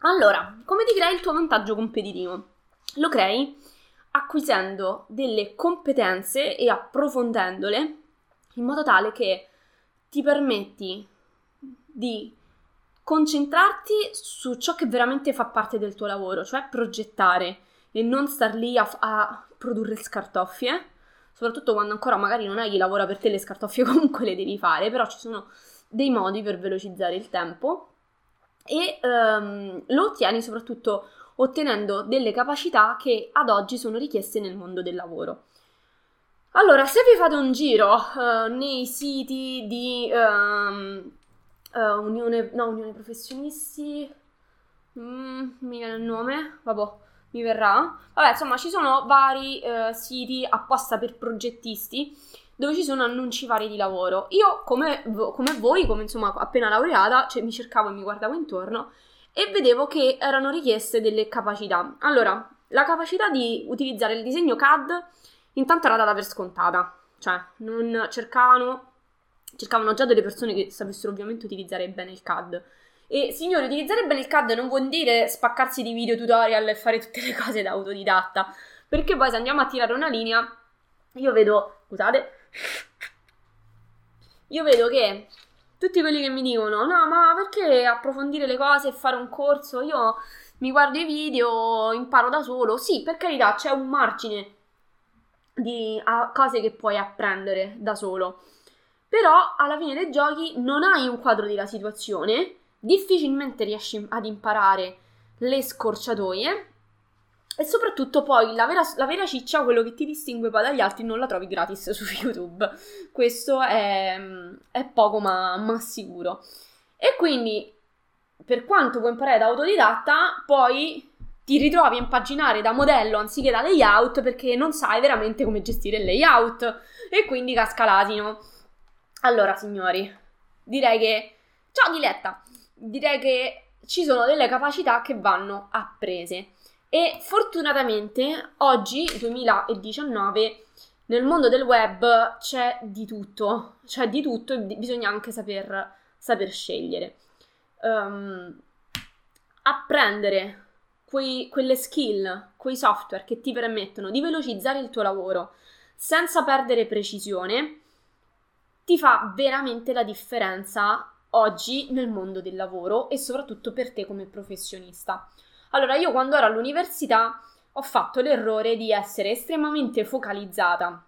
Allora, come ti crei il tuo vantaggio competitivo? Lo crei acquisendo delle competenze e approfondendole in modo tale che ti permetti di concentrarti su ciò che veramente fa parte del tuo lavoro, cioè progettare e non star lì a, a produrre scartoffie, soprattutto quando ancora magari non hai chi lavora per te, le scartoffie <laughs> comunque le devi fare, però ci sono dei modi per velocizzare il tempo e um, lo ottieni soprattutto ottenendo delle capacità che ad oggi sono richieste nel mondo del lavoro. Allora, se vi fate un giro uh, nei siti di um, uh, Unione, no, Unione Professionisti, mm, mi viene il nome, vabbè, mi verrà. Vabbè, insomma, ci sono vari uh, siti apposta per progettisti dove ci sono annunci vari di lavoro. Io, come, come voi, come insomma appena laureata, cioè, mi cercavo e mi guardavo intorno e vedevo che erano richieste delle capacità. Allora, la capacità di utilizzare il disegno CAD intanto era data per scontata, cioè non cercavano, cercavano già delle persone che sapessero ovviamente utilizzare bene il CAD. E signori, utilizzare bene il CAD non vuol dire spaccarsi di video tutorial e fare tutte le cose da autodidatta, perché poi se andiamo a tirare una linea, io vedo, scusate, io vedo che tutti quelli che mi dicono, no, ma perché approfondire le cose e fare un corso? Io mi guardo i video, imparo da solo. Sì, per carità, c'è un margine di cose che puoi apprendere da solo. Però alla fine dei giochi non hai un quadro della situazione, difficilmente riesci ad imparare le scorciatoie e soprattutto poi la vera, la vera, ciccia, quello che ti distingue poi dagli altri, non la trovi gratis su YouTube. Questo è, è poco ma, ma sicuro. E quindi, per quanto puoi imparare da autodidatta, poi ti ritrovi a impaginare da modello anziché da layout perché non sai veramente come gestire il layout e quindi casca l'asino. Allora, signori, direi che... Ciao Diletta! Direi che ci sono delle capacità che vanno apprese e fortunatamente oggi, 2019, nel mondo del web c'è di tutto, c'è di tutto e bisogna anche saper, saper scegliere. Um, apprendere quei, quelle skill, quei software che ti permettono di velocizzare il tuo lavoro senza perdere precisione, ti fa veramente la differenza oggi nel mondo del lavoro e soprattutto per te come professionista. Allora, io quando ero all'università ho fatto l'errore di essere estremamente focalizzata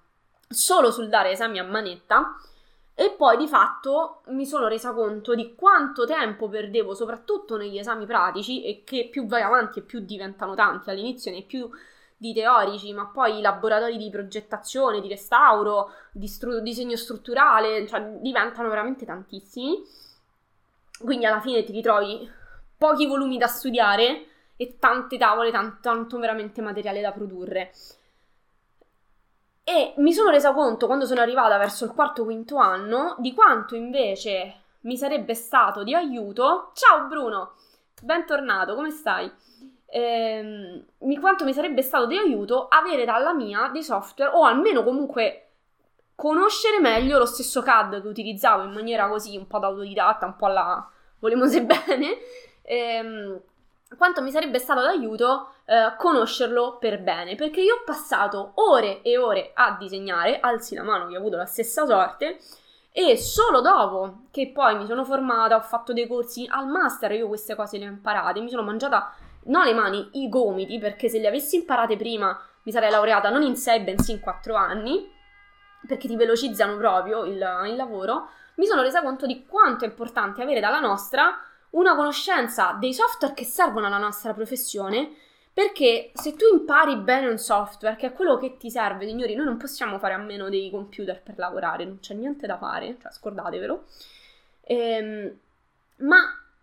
solo sul dare esami a manetta e poi di fatto mi sono resa conto di quanto tempo perdevo, soprattutto negli esami pratici, e che più vai avanti e più diventano tanti. All'inizio ne più di teorici, ma poi laboratori di progettazione, di restauro, di stru- disegno strutturale, cioè diventano veramente tantissimi. Quindi alla fine ti ritrovi pochi volumi da studiare e tante tavole, tanto, tanto veramente materiale da produrre. E mi sono resa conto quando sono arrivata verso il quarto quinto anno di quanto invece mi sarebbe stato di aiuto. Ciao Bruno, bentornato, come stai? Ehm, quanto mi sarebbe stato di aiuto avere dalla mia dei software o almeno comunque conoscere meglio lo stesso CAD che utilizzavo in maniera così un po' da autodidatta, un po' alla volemo se bene. Ehm, quanto mi sarebbe stato d'aiuto eh, conoscerlo per bene, perché io ho passato ore e ore a disegnare, alzi la mano che ho avuto la stessa sorte, e solo dopo che poi mi sono formata, ho fatto dei corsi al master, io queste cose le ho imparate, mi sono mangiata non le mani, i gomiti, perché se le avessi imparate prima mi sarei laureata non in 6 bensì in 4 anni, perché ti velocizzano proprio il, il lavoro, mi sono resa conto di quanto è importante avere dalla nostra una conoscenza dei software che servono alla nostra professione, perché se tu impari bene un software, che è quello che ti serve, signori, noi non possiamo fare a meno dei computer per lavorare, non c'è niente da fare, cioè scordatevelo. Ehm, ma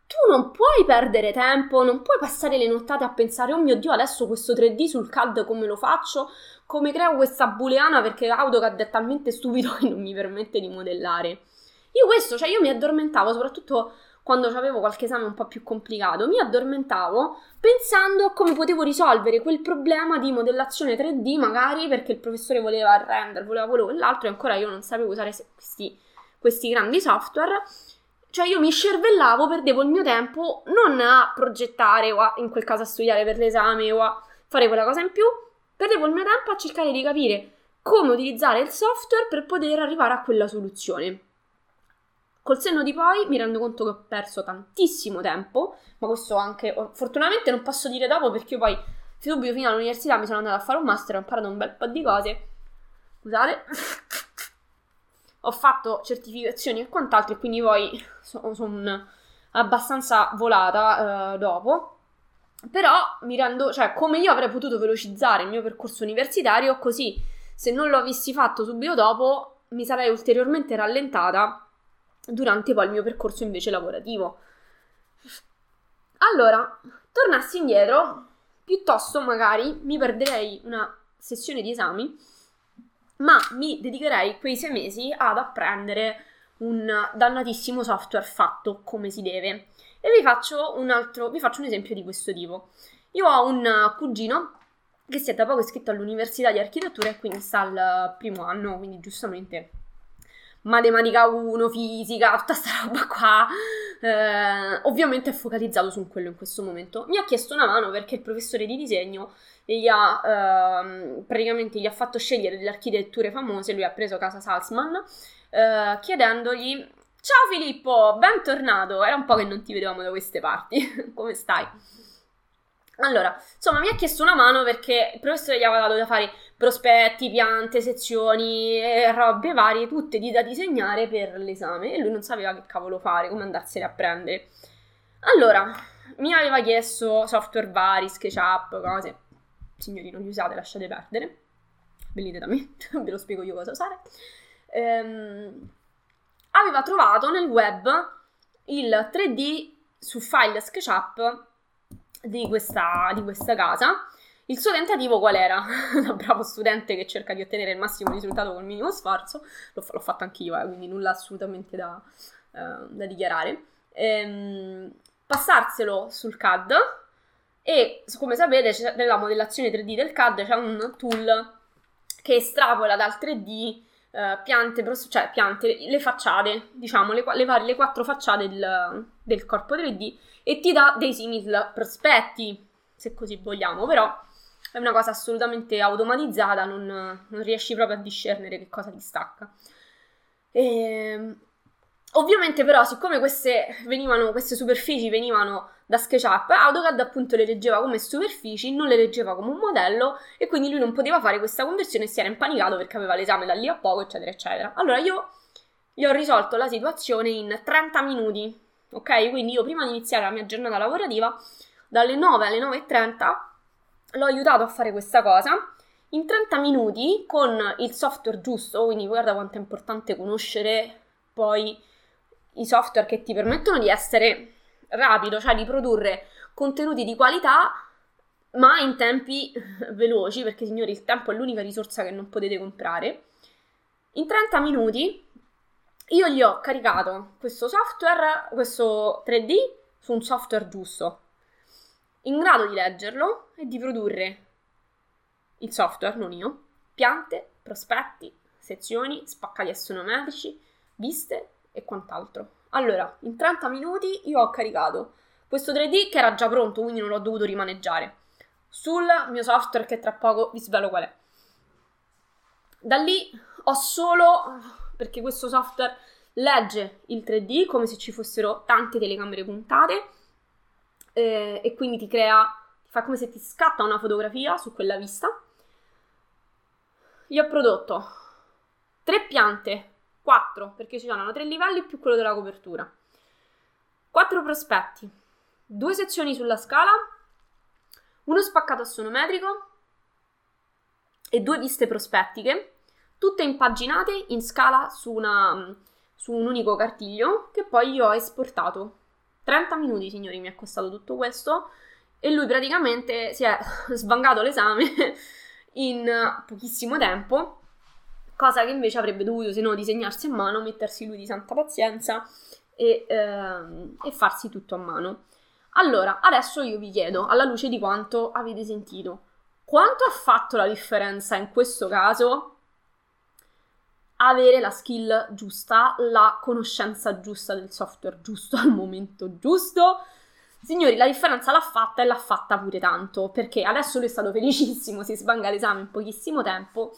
tu non puoi perdere tempo, non puoi passare le nottate a pensare, oh mio Dio, adesso questo 3D sul CAD come lo faccio? Come creo questa booleana perché AutoCAD è talmente stupido <laughs> che non mi permette di modellare. Io questo, cioè io mi addormentavo soprattutto quando avevo qualche esame un po' più complicato, mi addormentavo pensando a come potevo risolvere quel problema di modellazione 3D, magari perché il professore voleva render, voleva quello o quell'altro, e ancora io non sapevo usare questi, questi grandi software. Cioè io mi scervellavo, perdevo il mio tempo non a progettare o a, in quel caso a studiare per l'esame o a fare quella cosa in più, perdevo il mio tempo a cercare di capire come utilizzare il software per poter arrivare a quella soluzione. Col senno di poi mi rendo conto che ho perso tantissimo tempo, ma questo anche, fortunatamente non posso dire dopo perché io poi subito fino all'università mi sono andata a fare un master, ho imparato un bel po' di cose. Scusate. ho fatto certificazioni e quant'altro e quindi poi sono son abbastanza volata uh, dopo. Però mi rendo, cioè come io avrei potuto velocizzare il mio percorso universitario, così se non lo avessi fatto subito dopo mi sarei ulteriormente rallentata durante poi il mio percorso invece lavorativo. Allora, tornassi indietro, piuttosto magari mi perderei una sessione di esami, ma mi dedicherei quei sei mesi ad apprendere un dannatissimo software fatto come si deve. E vi faccio un altro, vi faccio un esempio di questo tipo. Io ho un cugino che si è da poco iscritto all'università di architettura e quindi sta al primo anno, quindi giustamente matematica 1, fisica, tutta sta roba qua. Eh, ovviamente è focalizzato su quello in questo momento. Mi ha chiesto una mano perché il professore di disegno gli ha eh, praticamente gli ha fatto scegliere delle architetture famose. Lui ha preso casa Salzman eh, chiedendogli: Ciao Filippo, bentornato. Era un po' che non ti vedevamo da queste parti. <laughs> Come stai? Allora, insomma, mi ha chiesto una mano perché il professore gli aveva dato da fare prospetti, piante, sezioni robe varie, tutte di da disegnare per l'esame e lui non sapeva che cavolo fare, come andarsene a prendere. Allora, mi aveva chiesto software vari, SketchUp, cose. Signori, non li usate, lasciate perdere. Venite da me, <laughs> ve lo spiego io cosa usare. Ehm, aveva trovato nel web il 3D su file SketchUp di questa, di questa casa. Il suo tentativo qual era? <laughs> da bravo studente che cerca di ottenere il massimo risultato col minimo sforzo, l'ho, l'ho fatto anch'io, eh, quindi nulla assolutamente da, uh, da dichiarare. Ehm, passarselo sul CAD e come sapete nella modellazione 3D del CAD c'è un tool che estrapola dal 3D eh, piante, cioè piante, le facciate, diciamo, le, le, le quattro facciate del, del corpo 3D e ti dà dei simil prospetti, se così vogliamo, però è una cosa assolutamente automatizzata, non, non riesci proprio a discernere che cosa ti stacca. E, ehm, Ovviamente però, siccome queste, venivano, queste superfici venivano da SketchUp, AutoCAD appunto le leggeva come superfici, non le leggeva come un modello e quindi lui non poteva fare questa conversione e si era impanicato perché aveva l'esame da lì a poco, eccetera, eccetera. Allora io gli ho risolto la situazione in 30 minuti, ok? Quindi io prima di iniziare la mia giornata lavorativa, dalle 9 alle 9.30, l'ho aiutato a fare questa cosa. In 30 minuti, con il software giusto, quindi guarda quanto è importante conoscere poi i software che ti permettono di essere rapido, cioè di produrre contenuti di qualità, ma in tempi <laughs> veloci, perché signori il tempo è l'unica risorsa che non potete comprare. In 30 minuti io gli ho caricato questo software, questo 3D, su un software giusto, in grado di leggerlo e di produrre il software, non io, piante, prospetti, sezioni, spaccati astronometrici, viste e quant'altro. Allora, in 30 minuti io ho caricato questo 3D che era già pronto, quindi non l'ho dovuto rimaneggiare, sul mio software che tra poco vi svelo qual è. Da lì ho solo, perché questo software legge il 3D come se ci fossero tante telecamere puntate eh, e quindi ti crea, fa come se ti scatta una fotografia su quella vista. Gli ho prodotto tre piante 4, perché ci sono tre livelli più quello della copertura. 4 prospetti, due sezioni sulla scala, uno spaccato assonometrico. E due viste prospettiche, tutte impaginate in scala su, una, su un unico cartiglio che poi io ho esportato. 30 minuti, signori, mi è costato tutto questo. E lui praticamente si è <laughs> svangato l'esame <laughs> in pochissimo tempo cosa che invece avrebbe dovuto, se no, disegnarsi a mano, mettersi lui di santa pazienza e, ehm, e farsi tutto a mano. Allora, adesso io vi chiedo, alla luce di quanto avete sentito, quanto ha fatto la differenza in questo caso avere la skill giusta, la conoscenza giusta del software giusto al momento giusto? Signori, la differenza l'ha fatta e l'ha fatta pure tanto, perché adesso lui è stato felicissimo, si sbanga l'esame in pochissimo tempo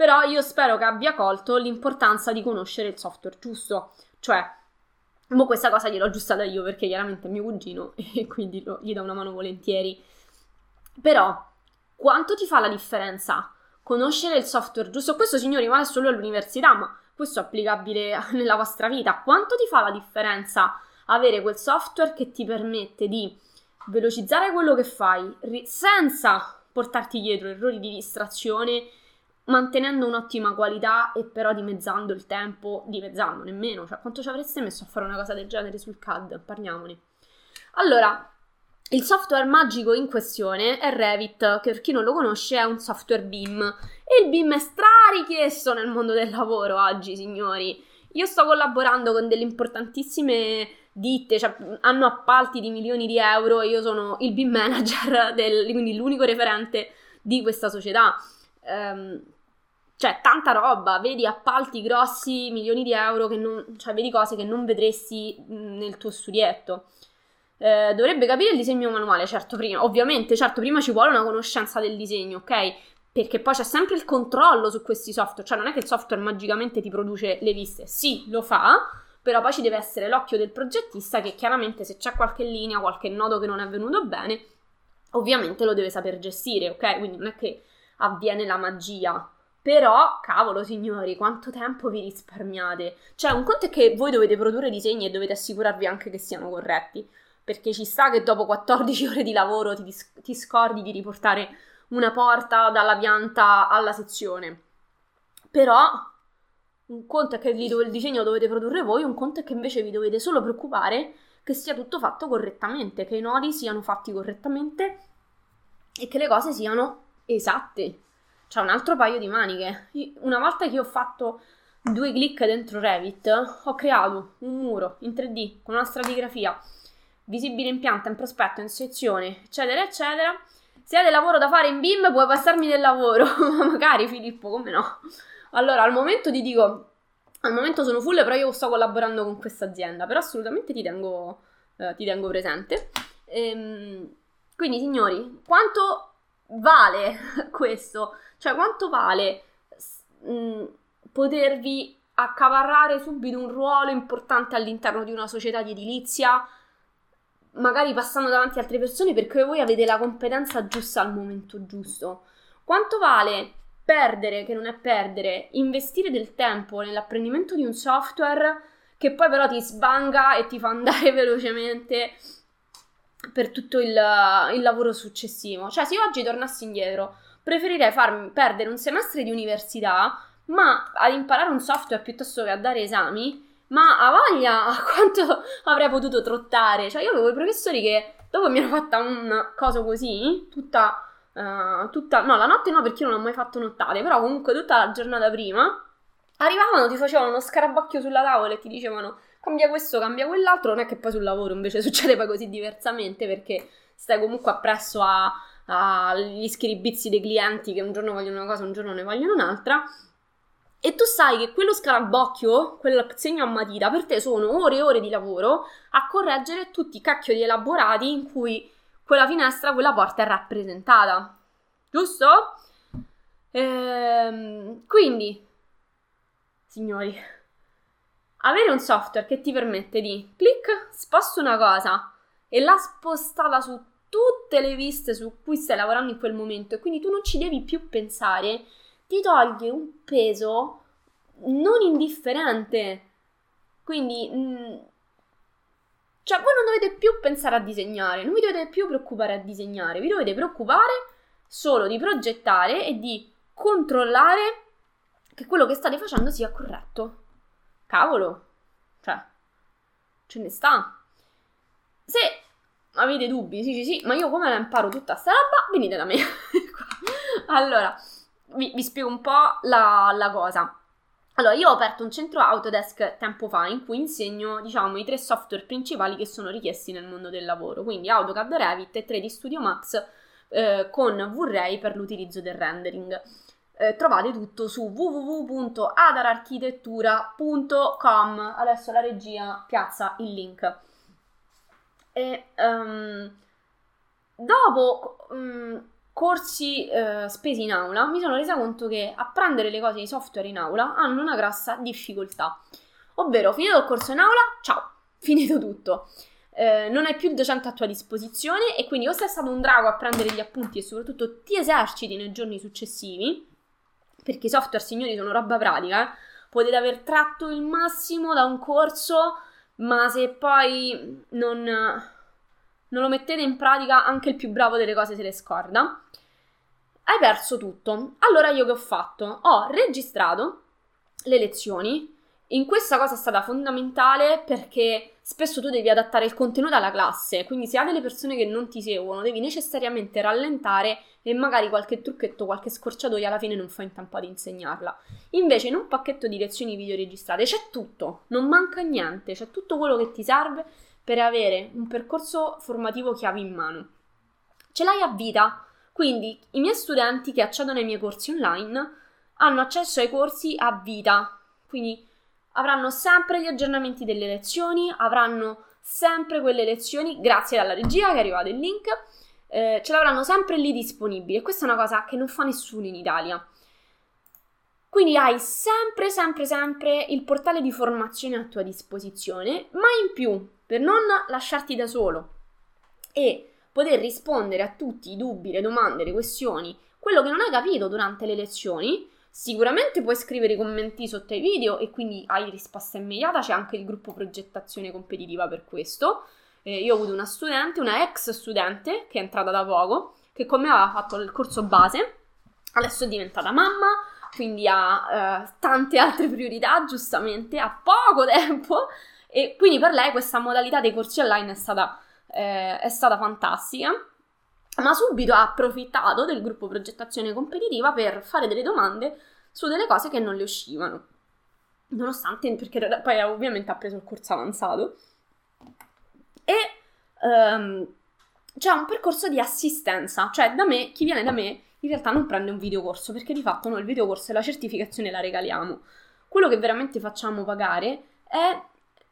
però io spero che abbia colto l'importanza di conoscere il software giusto. Cioè, mo questa cosa gliel'ho aggiustata io perché chiaramente è mio cugino <laughs> e quindi lo, gli do una mano volentieri. Però, quanto ti fa la differenza conoscere il software giusto? Questo, signori, vale solo all'università, ma questo è applicabile <laughs> nella vostra vita. Quanto ti fa la differenza avere quel software che ti permette di velocizzare quello che fai ri- senza portarti dietro errori di distrazione mantenendo un'ottima qualità e però dimezzando il tempo, dimezzando nemmeno, cioè quanto ci avreste messo a fare una cosa del genere sul CAD? Parliamone. Allora, il software magico in questione è Revit, che per chi non lo conosce è un software BIM e il BIM è strarichiesto nel mondo del lavoro oggi, signori. Io sto collaborando con delle importantissime ditte, cioè hanno appalti di milioni di euro e io sono il BIM manager, <laughs> del, quindi l'unico referente di questa società. Um, cioè, tanta roba, vedi appalti grossi, milioni di euro, non, cioè, vedi cose che non vedresti nel tuo studietto. Eh, dovrebbe capire il disegno manuale, certo, prima. Ovviamente, certo, prima ci vuole una conoscenza del disegno, ok? Perché poi c'è sempre il controllo su questi software, cioè non è che il software magicamente ti produce le viste. Sì, lo fa, però poi ci deve essere l'occhio del progettista che chiaramente se c'è qualche linea, qualche nodo che non è venuto bene, ovviamente lo deve saper gestire, ok? Quindi non è che avviene la magia però, cavolo signori, quanto tempo vi risparmiate? Cioè, un conto è che voi dovete produrre disegni e dovete assicurarvi anche che siano corretti, perché ci sta che dopo 14 <laughs> ore di lavoro ti, ti scordi di riportare una porta dalla pianta alla sezione. Però, un conto è che il disegno dovete produrre voi, un conto è che invece vi dovete solo preoccupare che sia tutto fatto correttamente, che i nodi siano fatti correttamente e che le cose siano esatte c'è un altro paio di maniche. Una volta che ho fatto due clic dentro Revit, ho creato un muro in 3D con una stratigrafia visibile in pianta, in prospetto, in sezione, eccetera, eccetera. Se hai del lavoro da fare in BIM, puoi passarmi del lavoro. <laughs> Magari, Filippo, come no? Allora, al momento ti dico, al momento sono full, però io sto collaborando con questa azienda, però assolutamente ti tengo, eh, ti tengo presente. Ehm, quindi, signori, quanto vale <laughs> questo? Cioè, quanto vale mh, potervi accaparrare subito un ruolo importante all'interno di una società di edilizia, magari passando davanti a altre persone perché voi avete la competenza giusta al momento giusto. Quanto vale perdere, che non è perdere, investire del tempo nell'apprendimento di un software che poi però ti sbanga e ti fa andare <laughs> velocemente per tutto il, il lavoro successivo. Cioè, se io oggi tornassi indietro, preferirei farmi perdere un semestre di università, ma ad imparare un software piuttosto che a dare esami, ma a voglia a quanto <laughs> avrei potuto trottare. Cioè, io avevo i professori che dopo mi hanno fatta una cosa così, tutta, uh, tutta, no, la notte no perché io non ho mai fatto nottate, però comunque tutta la giornata prima, arrivavano, ti facevano uno scarabocchio sulla tavola e ti dicevano cambia questo, cambia quell'altro, non è che poi sul lavoro invece <laughs> succede poi così diversamente perché stai comunque appresso agli schiribizzi dei clienti che un giorno vogliono una cosa, un giorno ne vogliono un'altra. E tu sai che quello scarabocchio, quel segno a matita, per te sono ore e ore di lavoro a correggere tutti i cacchio di elaborati in cui quella finestra, quella porta è rappresentata. Giusto? Ehm, quindi, signori, avere un software che ti permette di clic, sposto una cosa e la spostata su tutte le viste su cui stai lavorando in quel momento e quindi tu non ci devi più pensare, ti toglie un peso non indifferente. Quindi, mm, cioè, voi non dovete più pensare a disegnare, non vi dovete più preoccupare a disegnare, vi dovete preoccupare solo di progettare e di controllare che quello che state facendo sia corretto. Cavolo, cioè, ce ne sta. Se avete dubbi, sì, sì, sì, ma io come la imparo tutta sta roba, venite da me. <laughs> allora, vi, vi, spiego un po' la, la cosa. Allora, io ho aperto un centro Autodesk tempo fa in cui insegno, diciamo, i tre software principali che sono richiesti nel mondo del lavoro, quindi AutoCAD Revit e 3D Studio Max eh, con V-Ray per l'utilizzo del rendering eh, trovate tutto su www.adararchitettura.com. Adesso la regia piazza il link. E, um, dopo um, corsi uh, spesi in aula, mi sono resa conto che apprendere le cose di software in aula hanno una grossa difficoltà. Ovvero, finito il corso in aula, ciao, <laughs> finito tutto. Eh, non hai più il docente a tua disposizione e quindi o sei stato un drago a prendere gli appunti e soprattutto ti eserciti nei giorni successivi, perché i software, signori, sono roba pratica, eh? potete aver tratto il massimo da un corso, ma se poi non, non lo mettete in pratica, anche il più bravo delle cose se le scorda. Hai perso tutto. Allora io che ho fatto? Ho registrato le lezioni. In questa cosa è stata fondamentale perché spesso tu devi adattare il contenuto alla classe, quindi se hai delle persone che non ti seguono, devi necessariamente rallentare e magari qualche trucchetto, qualche scorciatoia alla fine non fa in tempo ad insegnarla. Invece in un pacchetto di lezioni video registrate c'è tutto, non manca niente, c'è tutto quello che ti serve per avere un percorso formativo chiave in mano. Ce l'hai a vita, quindi i miei studenti che accedono ai miei corsi online hanno accesso ai corsi a vita, quindi avranno sempre gli aggiornamenti delle lezioni, avranno sempre quelle lezioni, grazie alla regia che è arrivato il link, eh, ce l'avranno sempre lì disponibile. Questa è una cosa che non fa nessuno in Italia. Quindi hai sempre, sempre, sempre il portale di formazione a tua disposizione, ma in più, per non lasciarti da solo e poter rispondere a tutti i dubbi, le domande, le questioni, quello che non hai capito durante le lezioni, sicuramente puoi scrivere i commenti sotto ai video e quindi hai risposta immediata, c'è anche il gruppo progettazione competitiva per questo. Eh, io ho avuto una studente, una ex studente che è entrata da poco, che con me aveva fatto il corso base, adesso è diventata mamma, quindi ha eh, tante altre priorità, giustamente, ha poco tempo e quindi per lei questa modalità dei corsi online è stata, eh, è stata fantastica. Ma subito ha approfittato del gruppo progettazione competitiva per fare delle domande su delle cose che non le uscivano. Nonostante, perché poi ovviamente ha preso il corso avanzato e um, c'è un percorso di assistenza, cioè da me, chi viene da me in realtà non prende un videocorso perché di fatto noi il videocorso e la certificazione la regaliamo. Quello che veramente facciamo pagare è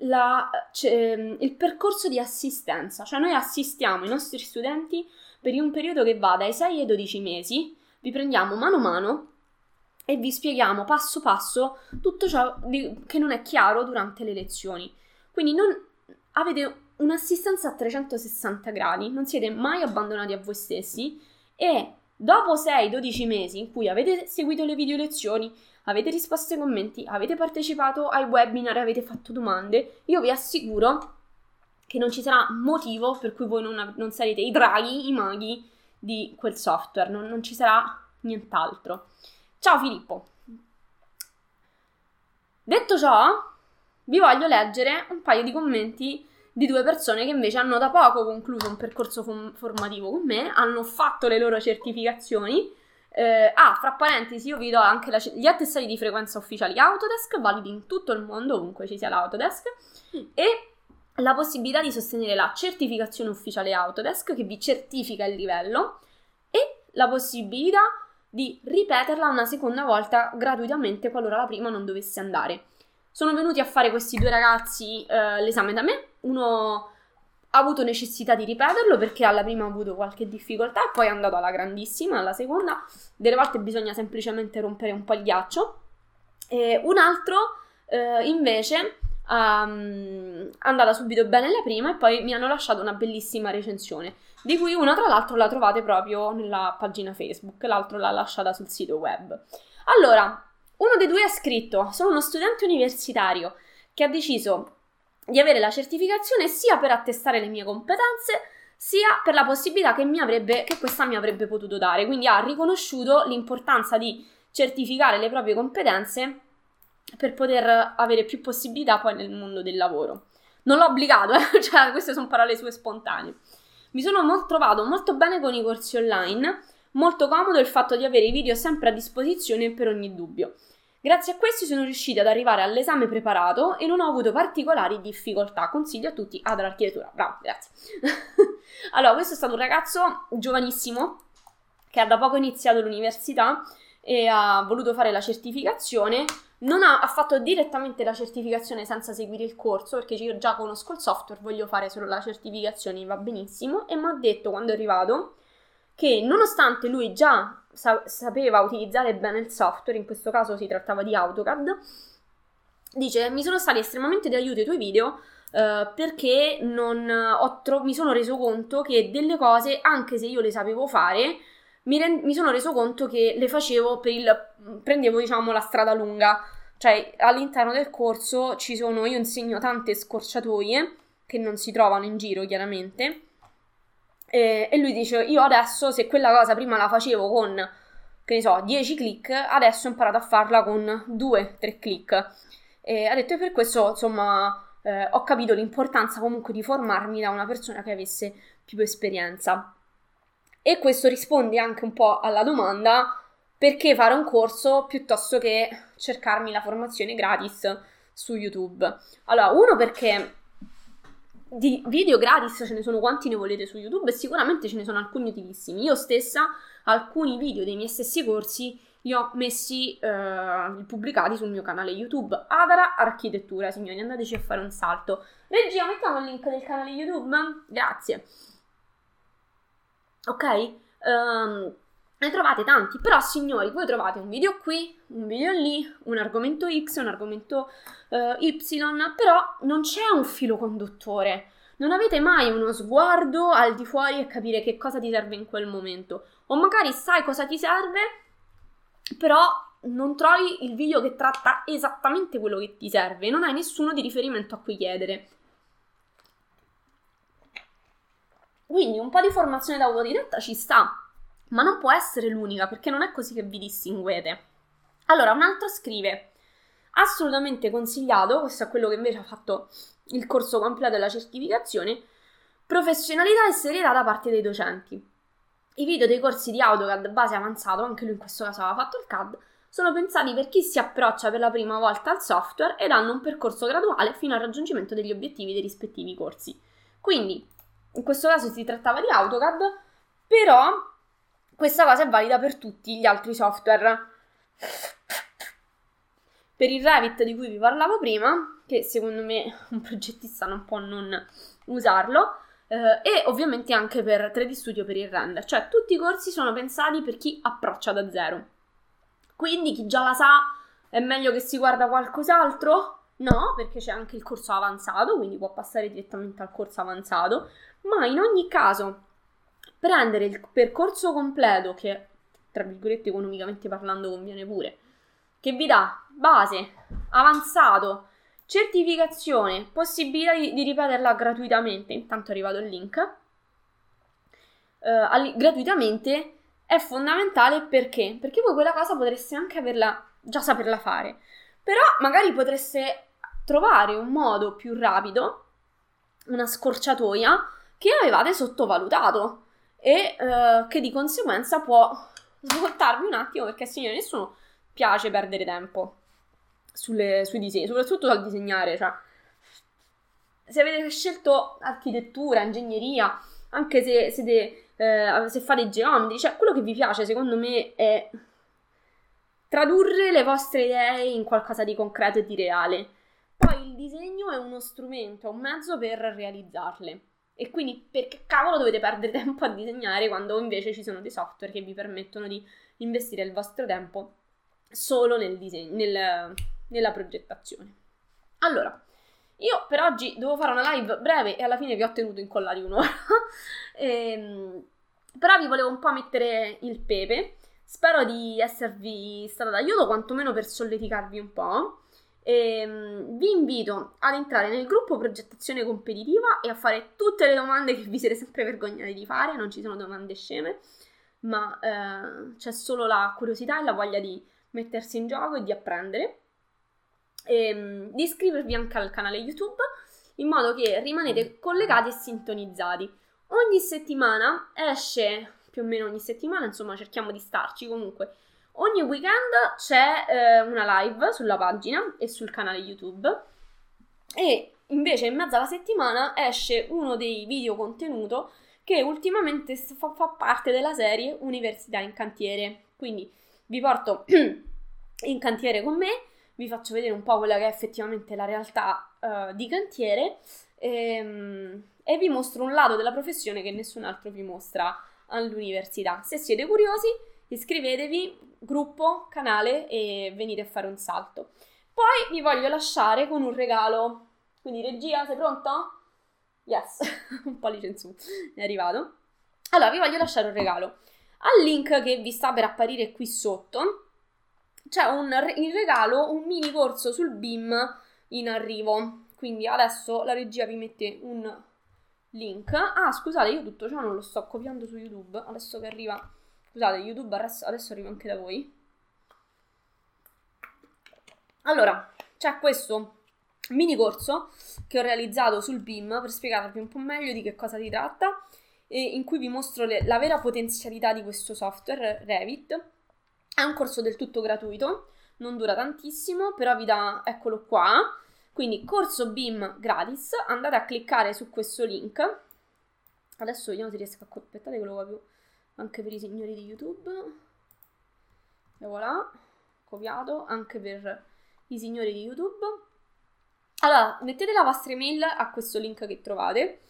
la, cioè, il percorso di assistenza, cioè noi assistiamo i nostri studenti per un periodo che va dai 6 ai 12 mesi, vi prendiamo mano a mano e vi spieghiamo passo passo tutto ciò che non è chiaro durante le lezioni. Quindi non avete un'assistenza a 360 gradi, non siete mai abbandonati a voi stessi e dopo 6-12 mesi in cui avete seguito le video lezioni, avete risposto ai commenti, avete partecipato ai webinar, avete fatto domande, io vi assicuro che non ci sarà motivo per cui voi non, non sarete i draghi, i maghi di quel software, non, non ci sarà nient'altro. Ciao Filippo! Detto ciò, vi voglio leggere un paio di commenti di due persone che invece hanno da poco concluso un percorso fom- formativo con me, hanno fatto le loro certificazioni. Eh, ah, fra parentesi, io vi do anche la, gli attestati di frequenza ufficiali Autodesk, validi in tutto il mondo, ovunque ci sia l'Autodesk, e la possibilità di sostenere la certificazione ufficiale Autodesk che vi certifica il livello e la possibilità di ripeterla una seconda volta gratuitamente qualora la prima non dovesse andare. Sono venuti a fare questi due ragazzi eh, l'esame da me, uno ha avuto necessità di ripeterlo perché alla prima ha avuto qualche difficoltà e poi è andato alla grandissima, alla seconda delle volte bisogna semplicemente rompere un po' il ghiaccio. E un altro eh, invece um, andata subito bene la prima e poi mi hanno lasciato una bellissima recensione, di cui una tra l'altro la trovate proprio nella pagina Facebook, l'altro l'ha lasciata sul sito web. Allora, uno dei due ha scritto: Sono uno studente universitario che ha deciso di avere la certificazione sia per attestare le mie competenze, sia per la possibilità che, avrebbe, che questa mi avrebbe potuto dare. Quindi ha riconosciuto l'importanza di certificare le proprie competenze per poter avere più possibilità poi nel mondo del lavoro. Non l'ho obbligato, eh? <laughs> cioè queste sono parole sue spontanee. Mi sono mo- trovato molto bene con i corsi online, molto comodo il fatto di avere i video sempre a disposizione per ogni dubbio. Grazie a questi sono riuscita ad arrivare all'esame preparato e non ho avuto particolari difficoltà. Consiglio a tutti ad architettura. Bravo, grazie. <laughs> allora, questo è stato un ragazzo giovanissimo che ha da poco iniziato l'università e ha voluto fare la certificazione. Non ha, ha fatto direttamente la certificazione senza seguire il corso perché io già conosco il software, voglio fare solo la certificazione, va benissimo. E mi ha detto quando è arrivato che nonostante lui già sa- sapeva utilizzare bene il software, in questo caso si trattava di AutoCAD, dice mi sono stati estremamente di aiuto i tuoi video Uh, perché tro- mi sono reso conto che delle cose, anche se io le sapevo fare, mi, re- mi, sono reso conto che le facevo per il... prendevo diciamo la strada lunga. Cioè all'interno del corso ci sono, io insegno tante scorciatoie che non si trovano in giro chiaramente e, e lui dice: Io adesso, se quella cosa prima la facevo con, che ne so, 10 click, adesso ho imparato a farla con 2-3 click. E ha detto: E per questo, insomma, eh, ho capito l'importanza comunque di formarmi da una persona che avesse più esperienza. E questo risponde anche un po' alla domanda perché fare un corso piuttosto che cercarmi la formazione gratis su YouTube. Allora, uno perché di video gratis ce ne sono quanti ne volete su YouTube e sicuramente ce ne sono alcuni utilissimi. Io stessa alcuni video dei miei stessi corsi li ho messi eh, pubblicati sul mio canale YouTube Adara Architettura, signori, andateci a fare un salto. Regia, mettiamo il link del canale YouTube? Grazie. Ok? Um, ne trovate tanti, però signori, voi trovate un video qui, un video lì, un argomento X, un argomento uh, Y, però non c'è un filo conduttore. Non avete mai uno sguardo al di fuori e capire che cosa ti serve in quel momento. O magari sai cosa ti serve, però non trovi il video che tratta esattamente quello che ti serve, non hai nessuno di riferimento a cui chiedere. Quindi un po' di formazione da autodidatta ci sta, ma non può essere l'unica perché non è così che vi distinguete. Allora, un altro scrive: assolutamente consigliato, questo è quello che invece ha fatto il corso completo della certificazione, professionalità e serietà da parte dei docenti. I video dei corsi di AutoCAD base avanzato, anche lui in questo caso aveva fatto il CAD, sono pensati per chi si approccia per la prima volta al software ed hanno un percorso graduale fino al raggiungimento degli obiettivi dei rispettivi corsi. Quindi, in questo caso si trattava di AutoCAD, però questa cosa è valida per tutti gli altri software. Per il Revit di cui vi parlavo prima, che secondo me <laughs> un progettista non può non usarlo, eh, e ovviamente anche per 3D Studio per il render, cioè tutti i corsi sono pensati per chi approccia da zero. Quindi chi già la sa è meglio che si guarda qualcos'altro? No, perché c'è anche il corso avanzato, quindi può passare direttamente al corso avanzato, ma in ogni caso prendere il percorso completo che tra virgolette economicamente parlando conviene pure, che vi dà base, avanzato, certificazione, possibilità di, di ripeterla gratuitamente, intanto è arrivato il link, eh, all- gratuitamente è fondamentale perché? Perché voi quella cosa potreste anche averla, già saperla fare, però magari potreste trovare un modo più rapido, una scorciatoia che avevate sottovalutato e eh, che di conseguenza può svoltarvi un attimo perché signore nessuno piace perdere tempo sulle, sui disegni, soprattutto dal disegnare, cioè se avete scelto architettura, ingegneria, anche se, siete, eh, se fate geometri, cioè quello che vi piace secondo me è tradurre le vostre idee in qualcosa di concreto e di reale. Disegno è uno strumento, è un mezzo per realizzarle. E quindi perché cavolo dovete perdere <laughs> tempo a disegnare quando invece ci sono dei software che vi permettono di investire il vostro tempo solo nel disegno, nel, nella progettazione. Allora, io per oggi devo fare una live breve e alla fine vi ho tenuto incollati un'ora. <laughs> ehm, però vi volevo un po' mettere il pepe. Spero di esservi stata d'aiuto, quantomeno per solleticarvi un po'. E, ehm, vi invito ad entrare nel gruppo progettazione competitiva e a fare tutte le domande che vi siete sempre vergognati di fare, non ci sono domande sceme, ma eh, c'è solo la curiosità e la voglia di mettersi in gioco e di apprendere. E, ehm, di iscrivervi anche al canale YouTube in modo che rimanete collegati e sintonizzati. Ogni settimana esce, più o meno ogni settimana, insomma cerchiamo di starci comunque Ogni weekend c'è eh, una live sulla pagina e sul canale YouTube e invece in mezzo alla settimana esce uno dei video contenuto che ultimamente fa, fa parte della serie Università in cantiere. Quindi vi porto <clears throat> in cantiere con me, vi faccio vedere un po' quella che è effettivamente la realtà uh, di cantiere e, ehm, e vi mostro un lato della professione che nessun altro vi mostra all'università. Se siete curiosi, iscrivetevi, gruppo, canale e venite a fare un salto. Poi vi voglio lasciare con un regalo. Quindi regia, sei pronto? Yes, <laughs> un po' in su, è arrivato. Allora, vi voglio lasciare un regalo. Al link che vi sta per apparire qui sotto c'è un, in regalo un mini corso sul BIM in arrivo. Quindi adesso la regia vi mette un link. Ah, scusate, io tutto ciò non lo sto copiando su YouTube. Adesso che arriva Scusate, YouTube adesso, arrivo anche da voi. Allora, c'è questo mini corso che ho realizzato sul BIM per spiegarvi un po' meglio di che cosa si tratta e in cui vi mostro le, la vera potenzialità di questo software Revit. È un corso del tutto gratuito, non dura tantissimo, però vi dà, eccolo qua, quindi corso BIM gratis, andate a cliccare su questo link. Adesso vediamo se riesco a... aspettate che lo copio anche per i signori di YouTube. E voilà, copiato anche per i signori di YouTube. Allora, mettete la vostra email a questo link che trovate.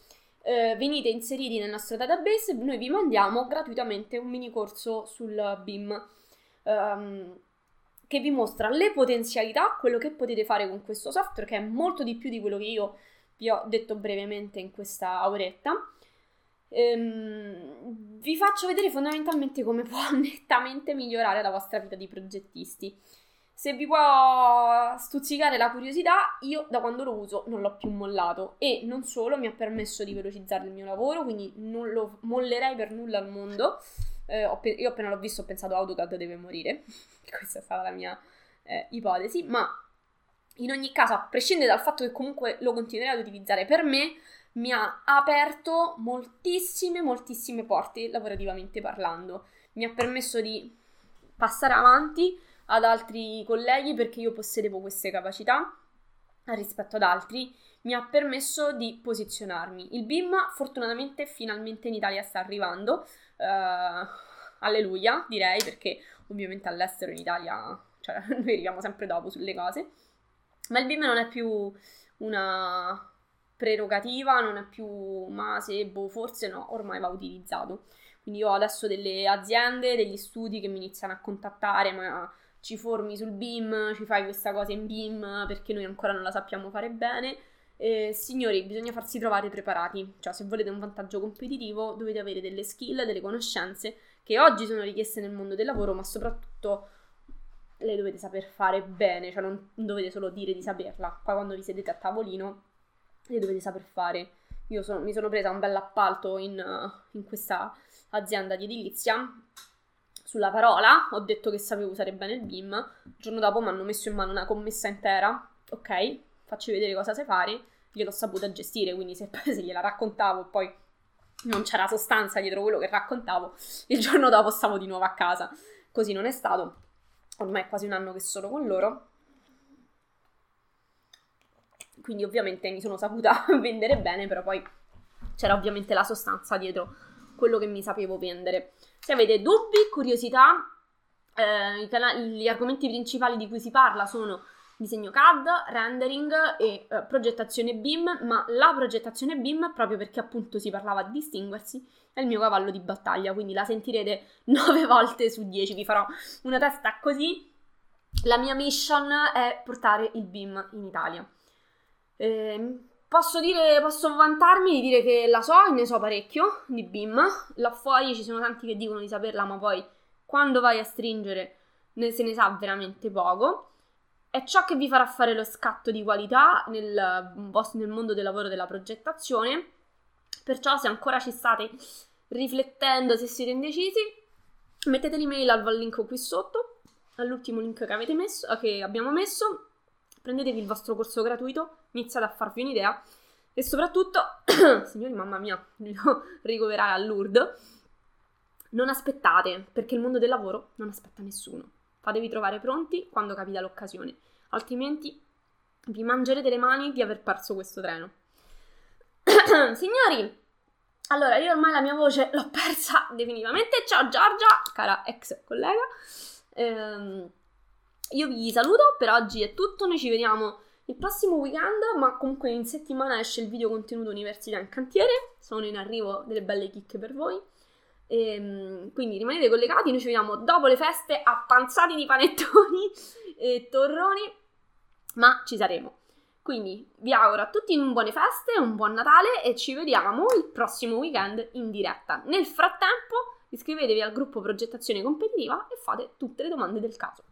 Eh, venite inseriti nel nostro database noi vi mandiamo gratuitamente un mini corso sul BIM ehm, che vi mostra le potenzialità, quello che potete fare con questo software, che è molto di più di quello che io vi ho detto brevemente in questa oretta ehm, vi faccio vedere fondamentalmente come <laughs> può nettamente migliorare la vostra vita di progettisti. Se vi può stuzzicare la curiosità, io da quando lo uso non l'ho più mollato e non solo mi ha permesso di velocizzare il mio lavoro, quindi non lo mollerei per nulla al mondo. Eh, io appena l'ho visto ho pensato AutoCAD deve morire, <laughs> questa è stata la mia eh, ipotesi, ma in ogni caso, a prescindere dal fatto che comunque lo continuerei ad utilizzare per me, mi ha aperto moltissime, moltissime porte lavorativamente parlando. Mi ha permesso di passare avanti ad altri colleghi perché io possedevo queste capacità rispetto ad altri, mi ha permesso di posizionarmi. Il BIM fortunatamente finalmente in Italia sta arrivando, uh, alleluia direi perché ovviamente all'estero in Italia cioè, <laughs> noi arriviamo sempre dopo sulle cose, ma il BIM non è più una, prerogativa, non è più ma se boh, forse no, ormai va utilizzato. Quindi ho adesso delle aziende, degli studi che mi iniziano a contattare, ma ci formi sul BIM, ci fai questa cosa in BIM perché noi ancora non la sappiamo fare bene. Eh, signori, bisogna farsi trovare preparati, cioè se volete un vantaggio competitivo dovete avere delle skill, delle conoscenze che oggi sono richieste nel mondo del lavoro, ma soprattutto le dovete saper fare bene, cioè non dovete solo dire di saperla. Poi quando vi sedete a tavolino le dovete saper fare. Io sono, mi sono presa un bel appalto in, in questa azienda di edilizia. Sulla parola, ho detto che sapevo usare bene il BIM, il giorno dopo mi hanno messo in mano una commessa intera, ok, facci vedere cosa sai fare, gliel'ho saputa gestire, quindi se, <laughs> se gliela raccontavo poi non c'era sostanza dietro quello che raccontavo, il giorno dopo stavo di nuovo a casa. Così non è stato, ormai è quasi un anno che sono con loro, quindi ovviamente mi sono saputa <laughs> vendere bene, però poi c'era ovviamente la sostanza dietro quello che mi sapevo vendere. Se avete dubbi, curiosità, eh, canali, gli argomenti principali di cui si parla sono disegno CAD, rendering e eh, progettazione BIM, ma la progettazione BIM, proprio perché appunto si parlava di distinguersi, è il mio cavallo di battaglia, quindi la sentirete <laughs> 9 volte su 10, vi farò una testa così. La mia mission è portare il BIM in Italia. Eh, posso, dire, posso vantarmi di dire che la so e ne so parecchio di BIM. Là fuori ci sono tanti che dicono di saperla, ma poi quando vai a stringere ne, se ne sa veramente poco. È ciò che vi farà fare lo scatto di qualità nel, nel mondo del lavoro della progettazione. Perciò, se ancora ci state riflettendo, se siete indecisi, mettete l'email al link qui sotto, all'ultimo link che, messo, che abbiamo messo prendetevi il vostro corso gratuito, iniziate a farvi un'idea e soprattutto, <clears throat> signori mamma mia, <laughs> mi devo ricoverare a Lourdes, non aspettate, perché il mondo del lavoro non aspetta nessuno. Fatevi trovare pronti quando capita l'occasione, altrimenti vi mangerete le mani di aver perso questo treno. <clears throat> Signori, allora io ormai la mia voce l'ho persa definitivamente. Ciao Giorgia, cara ex collega. Ehm, io vi saluto, per oggi è tutto, noi ci vediamo il prossimo weekend, ma comunque in settimana esce il video contenuto Università in cantiere, sono in arrivo delle belle chicche per voi. E, ehm, quindi rimanete collegati, noi ci vediamo dopo le feste appanzati di panettoni <laughs> e torroni, ma ci saremo. Quindi vi auguro a tutti un buone feste, un buon Natale e ci vediamo il prossimo weekend in diretta. Nel frattempo iscrivetevi al gruppo progettazione competitiva e fate tutte le domande del caso.